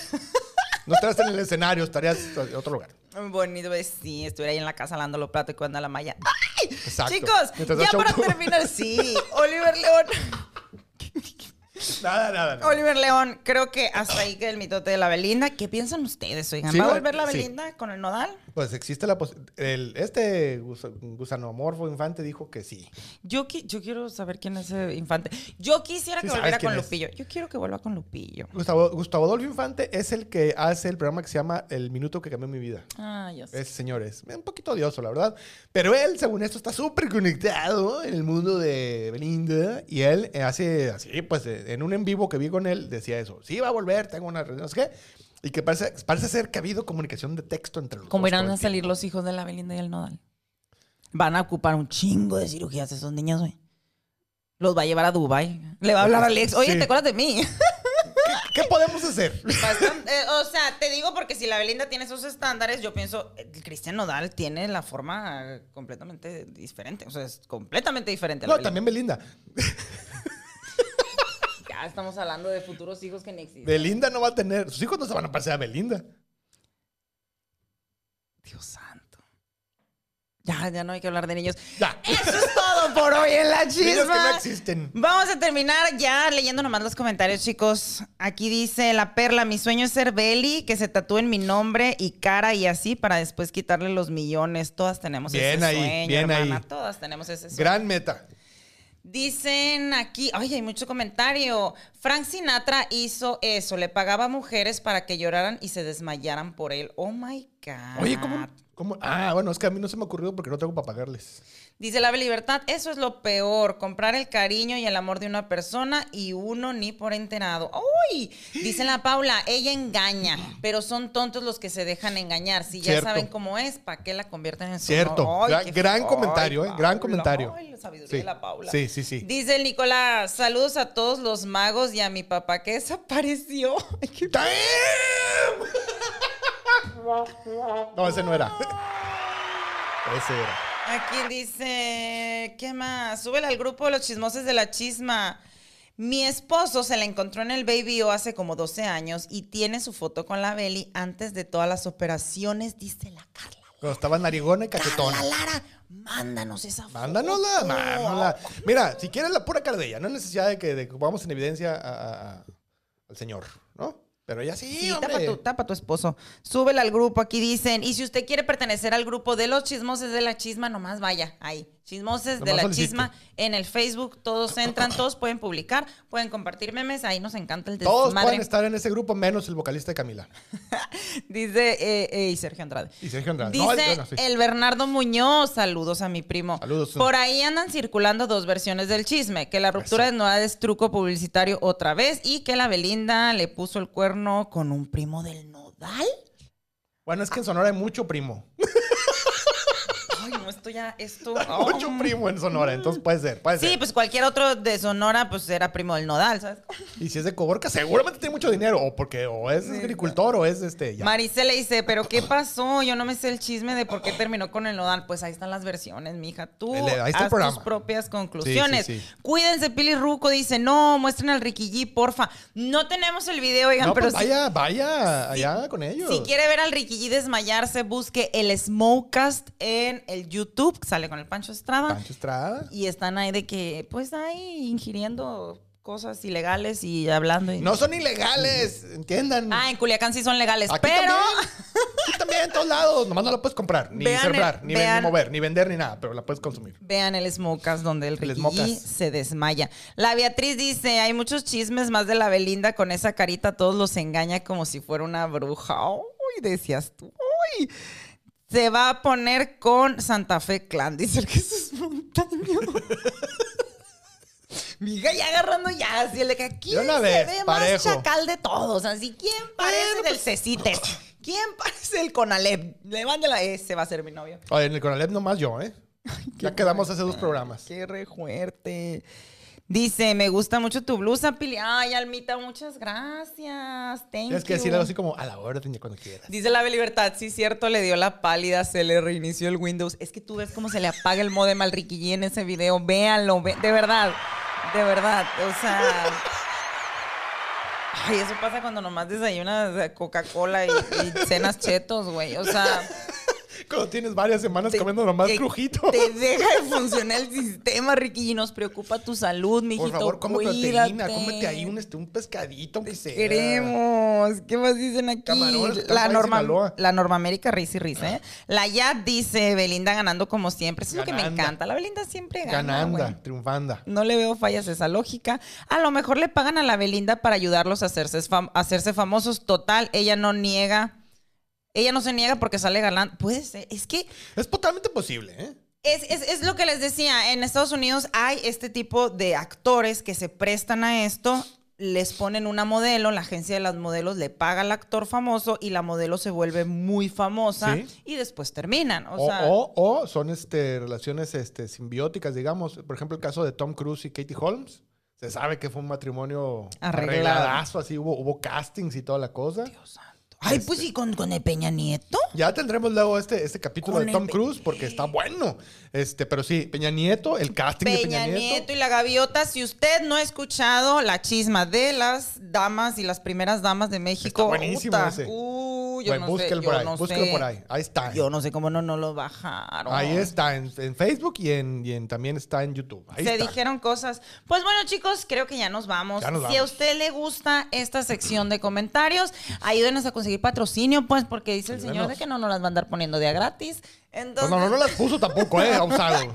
No estarías en el escenario, estarías en otro lugar. Bonito, pues, sí, estuviera ahí en la casa lavando los platos y cuando la malla. ¡Ay! Exacto. Chicos, Mientras ya para terminar, sí, Oliver León. Nada, nada. nada. Oliver León, creo que hasta ahí que el mitote de la Belinda. ¿Qué piensan ustedes, oigan? Sí, ¿Va a volver la sí. Belinda con el nodal? Pues existe la posibilidad. Este gusa- gusanomorfo infante dijo que sí. Yo, qui- yo quiero saber quién es ese infante. Yo quisiera Sí que volviera con es. Lupillo. Yo quiero que vuelva con Lupillo. Gustavo, Gustavo Adolfo Infante es el que hace el programa que se llama El Minuto que cambió mi vida. Ah, ya sé. Ese señor es un poquito odioso, la verdad. Pero él, según esto, está súper conectado en el mundo de Belinda. Y él eh, hace así, pues eh, en un en vivo que vi con él, decía eso. Sí, va a volver, tengo una reunión, no sé qué. Y que parece, parece ser que ha habido comunicación de texto entre los ¿Cómo dos irán a salir los hijos de la Belinda y el nodal? Van a ocupar un chingo de cirugías esos niños, güey. Los va a llevar a Dubai. Le va a hablar a Alex. Oye, Sí. ¿te acuerdas de mí? ¿Qué podemos hacer? Bastante- eh, o sea, te digo porque si la Belinda tiene esos estándares, yo pienso, eh, el Cristian Nodal tiene la forma eh, completamente diferente. O sea, es completamente diferente. a la No, Belinda. también Belinda. Ya estamos hablando de futuros hijos que ni existen. Belinda no va a tener. Sus hijos no se van a parecer a Belinda. Dios santo. Ya, ya no hay que hablar de niños. Ya. Eso es todo por hoy en la chisma. Niños que no existen. Vamos a terminar ya leyendo nomás los comentarios, chicos. Aquí dice la perla, mi sueño es ser Belly, que se tatúen mi nombre y cara y así para después quitarle los millones. Todas tenemos Bien ese ahí, sueño, bien hermana. ahí. Todas tenemos ese sueño. Gran meta. Dicen aquí, ay, hay mucho comentario. Frank Sinatra hizo eso, le pagaba a mujeres para que lloraran y se desmayaran por él. Oh my God. Oye, ¿cómo, cómo? Ah, bueno, es que a mí no se me ha ocurrido porque no tengo para pagarles. Dice la Libertad, eso es lo peor, comprar el cariño y el amor de una persona y uno ni por enterado. ¡Uy! Dice la Paula, ella engaña, pero son tontos los que se dejan engañar. Si ya Cierto. saben cómo es, ¿para qué la convierten en su Cierto. Gran- comentario, ¿eh? Gran comentario. Ay, la sabiduría Sí. de la Paula. Sí, sí, sí. Dice el Nicolás, saludos a todos los magos y a mi papá que desapareció. Ay. No, ese no era. Ese era. Aquí dice, ¿qué más? Súbele al grupo de los chismosos de la chisma. Mi esposo se la encontró en el Baby O hace como 12 años y tiene su foto con la Beli antes de todas las operaciones, dice la Carla. Cuando estaba narigona y cachetona. Carla Lara, mándanos esa foto. Mándanosla, mándanosla. Mira, si quieres la pura cara de ella, no hay necesidad de que, de pongamos en evidencia a- a- a- al señor, ¿no? Pero ella sí, Sí, hombre. tapa tu, tapa tu esposo. Súbela al grupo, aquí dicen. Y si usted quiere pertenecer al grupo de los chismoses de la chisma, nomás vaya ahí. Chismoses de la chisma en el Facebook. Todos entran, todos pueden publicar, pueden compartir memes. Ahí nos encanta el Todos desmadre. pueden estar en ese grupo, menos el vocalista de Camila. Dice, eh, eh, y Sergio Andrade. Y Sergio Andrade. Dice No, el- bueno, sí. el Bernardo Muñoz, saludos a mi primo. Saludos. Por ahí andan circulando dos versiones del chisme, que la ruptura Eso. de Nodal es truco publicitario otra vez y que la Belinda le puso el cuerno con un primo del Nodal. Bueno, es que en Sonora hay mucho primo. Esto ya, esto... Mucho oh. primo en Sonora, entonces puede ser, puede Sí, ser. pues cualquier otro de Sonora, pues era primo del Nodal, ¿sabes? Y si es de Coborca, seguramente tiene mucho dinero. O porque o es agricultor o es este. Ya. Maricela dice, ¿pero qué pasó? Yo no me sé el chisme de por qué terminó con el nodal. Pues ahí están las versiones, mija. Tú El- ahí está haz tus propias conclusiones. Sí, sí, sí. Cuídense, Pili Ruco dice, no, muestren al Ricky G, porfa. No tenemos el video, oigan, no, pero pues si, vaya, vaya allá con ellos. si quiere ver al Ricky G desmayarse, busque el Smokecast en el YouTube, sale con el Pancho Estrada. Pancho Estrada. Y están ahí de que, pues ahí ingiriendo cosas ilegales y hablando. y- No son ilegales, entiendan. Ah, en Culiacán sí son legales, Aquí pero... también. Aquí también, en todos lados. Nomás no la puedes comprar, ni sembrar, ni, ven- vean- ni mover, ni vender, ni nada, pero la puedes consumir. Vean el Smokers donde el El Ricky se desmaya. La Beatriz dice, hay muchos chismes más de la Belinda con esa carita, todos los engaña como si fuera una bruja. Uy, decías tú. Uy. Se va a poner con Santa Fe Clan, dice el Jesús Montaño. Mija, ya agarrando ya, así el de que aquí se vez, ve parejo. más chacal de todos. Así, ¿quién parece del Cecites? ¿Quién parece el Conalep? Levántela, ese va a ser mi novio. Oye, en el Conalep nomás yo, ¿eh? ya quedamos hace dos programas. Qué re fuerte. Dice, me gusta mucho tu blusa, Pili. Ay, Almita, muchas gracias. Thank Tienes que you. decir algo así como a la orden ya cuando quieras. Dice la Libertad, sí, cierto, le dio la pálida, se le reinició el Windows. Es que tú ves cómo se le apaga el modem al G en ese video. Véanlo, ve- de verdad, de verdad. O sea. Ay, eso pasa cuando nomás desayunas Coca-Cola y, y cenas chetos, güey. O sea, Cuando tienes varias semanas comiendo nomás que crujito. Te deja de funcionar el sistema, Ricky, y nos preocupa tu salud, mijito. Por favor, come proteína, cómete ahí un, este, un pescadito, aunque sea. Queremos. ¿Qué más dicen aquí? La, norma, la Norma América risa y risa, ¿eh? La Yad dice Belinda ganando como siempre. Eso es lo que me encanta. La Belinda siempre gana. Gananda, triunfanda. No le veo fallas a esa lógica. A lo mejor le pagan a la Belinda para ayudarlos a hacerse, fam- a hacerse famosos. Total, ella no niega. Ella no se niega porque sale galán. Puede ser. Es que Es totalmente posible, ¿eh? es, es- es lo que les decía. En Estados Unidos hay este tipo de actores que se prestan a esto. Les ponen una modelo, la agencia de las modelos le paga al actor famoso y la modelo se vuelve muy famosa Sí. y después terminan. O, O, sea, o- o son este, relaciones este, simbióticas, digamos. Por ejemplo, el caso de Tom Cruise y Katie Holmes. Se sabe que fue un matrimonio Arreglado. arregladazo, así hubo, hubo castings y toda la cosa. Dios santo. Ay, pues sí, con, con el Peña Nieto. Ya tendremos luego este, este capítulo de Tom el- Cruise porque está bueno. Este, pero sí, Peña Nieto, el casting de Peña Peña Nieto y la gaviota. Si usted no ha escuchado la chisma de las damas y las primeras damas de México, Está buenísimo ese. Uh, yo Bueno, no búsquelo sé, por ahí, no búsquelo sé. por ahí. Ahí está. Yo no sé cómo no, no lo bajaron. Ahí está, en, en Facebook y, en, y en- también está en YouTube. Ahí Se está. dijeron cosas. Pues bueno, chicos, creo que ya nos vamos. Ya nos Si a usted le gusta esta sección de comentarios, ayúdenos a conseguir patrocinio, pues, porque dice el señor de que no nos las va a andar poniendo de a gratis. No, Entonces, no, no, no las puso tampoco, ¿eh? Abusado.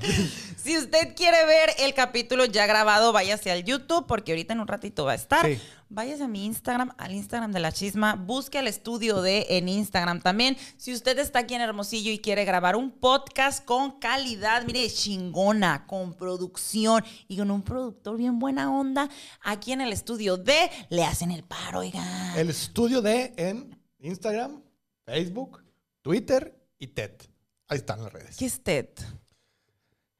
Si usted quiere ver el capítulo ya grabado, váyase al YouTube, porque ahorita en un ratito va a estar. Sí. Váyase a mi Instagram, al Instagram de la chisma. Busque al estudio de en Instagram también. Si usted está aquí en Hermosillo y quiere grabar un podcast con calidad, mire, chingona, con producción y con un productor bien buena onda, aquí en el estudio de le hacen el paro, oiga. El estudio de en Instagram, Facebook, Twitter y TED. Ahí están las redes. ¿Qué es TED?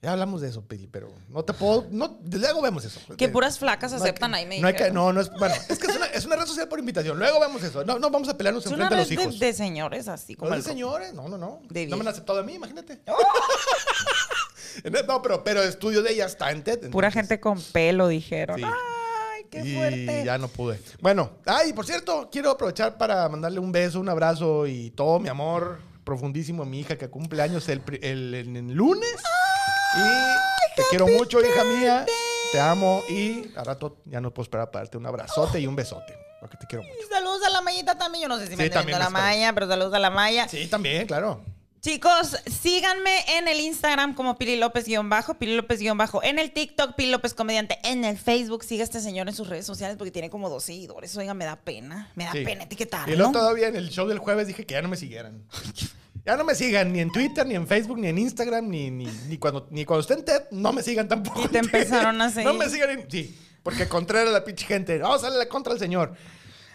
Ya hablamos de eso, Pili, pero no te puedo. No, luego vemos eso. Que puras flacas No hay aceptan que- ahí, me no, hay que- no, no es. Bueno, es que es una, es una red social por invitación. Luego vemos eso. No, no vamos a pelearnos Es en frente de red los hijos. de, de señores así ¿No como de el señores? No, no, no. De no me han aceptado a mí, imagínate. no, pero, pero estudio de ella está en TED. Pura gente con pelo, dijeron. Sí. Ay, qué y fuerte. ya no pude. Bueno, ay, por cierto, quiero aprovechar para mandarle un beso, un abrazo y todo mi amor profundísimo a mi hija que cumple años el, el- el- el lunes. y te quiero mucho, hija mía. Te amo y a rato ya no puedo esperar para darte un abrazote y un besote. Porque te quiero mucho. Y saludos a la Mayita también. Yo no sé si me Sí, está también viendo la me está Maya, pero saludos a la Maya. Sí, también, claro. Chicos, síganme en el Instagram como Pili López guion bajo, Pili López guion bajo, en el TikTok, Pili López Comediante, en el Facebook, siga a este señor en sus redes sociales porque tiene como dos seguidores. Oiga, me da pena, me da Sí. pena etiquetarlo. Y luego todavía en el show del jueves dije que ya no me siguieran. Ya no me sigan ni en Twitter, ni en Facebook, ni en Instagram, ni, ni, ni cuando, ni cuando estén TED, no me sigan tampoco. Y te empezaron a No seguir. me sigan, en- sí, porque contrario a la pinche gente, vamos a darle contra el señor.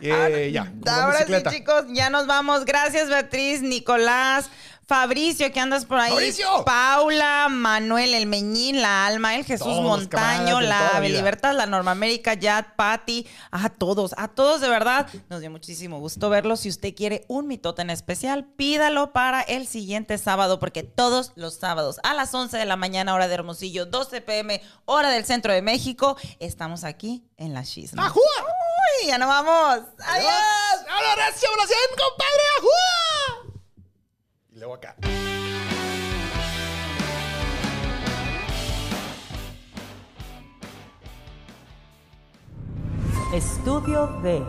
Y, eh, ya, como Ahora sí, bicicleta. chicos, ya nos vamos. Gracias, Beatriz, Nicolás, Fabricio, que andas por ahí. ¡Fabricio! Paula, Manuel, el Meñín, la Alma, el Jesús Todos, Montaño, la la. Libertad, la Norma América, Yad, Patti, a todos, a todos de verdad. Nos dio muchísimo gusto verlos. Si usted quiere un mitote en especial, pídalo para el siguiente sábado, porque todos los sábados a las 11 de la mañana, hora de Hermosillo, 12 pm, hora del centro de México, estamos aquí en La Chisma. ¡Ajúa! Uy, ya nos vamos. Adiós. ¡Ahora recio, lo siento, compadre! ¡Ajúa! Y luego acá. Estudio D.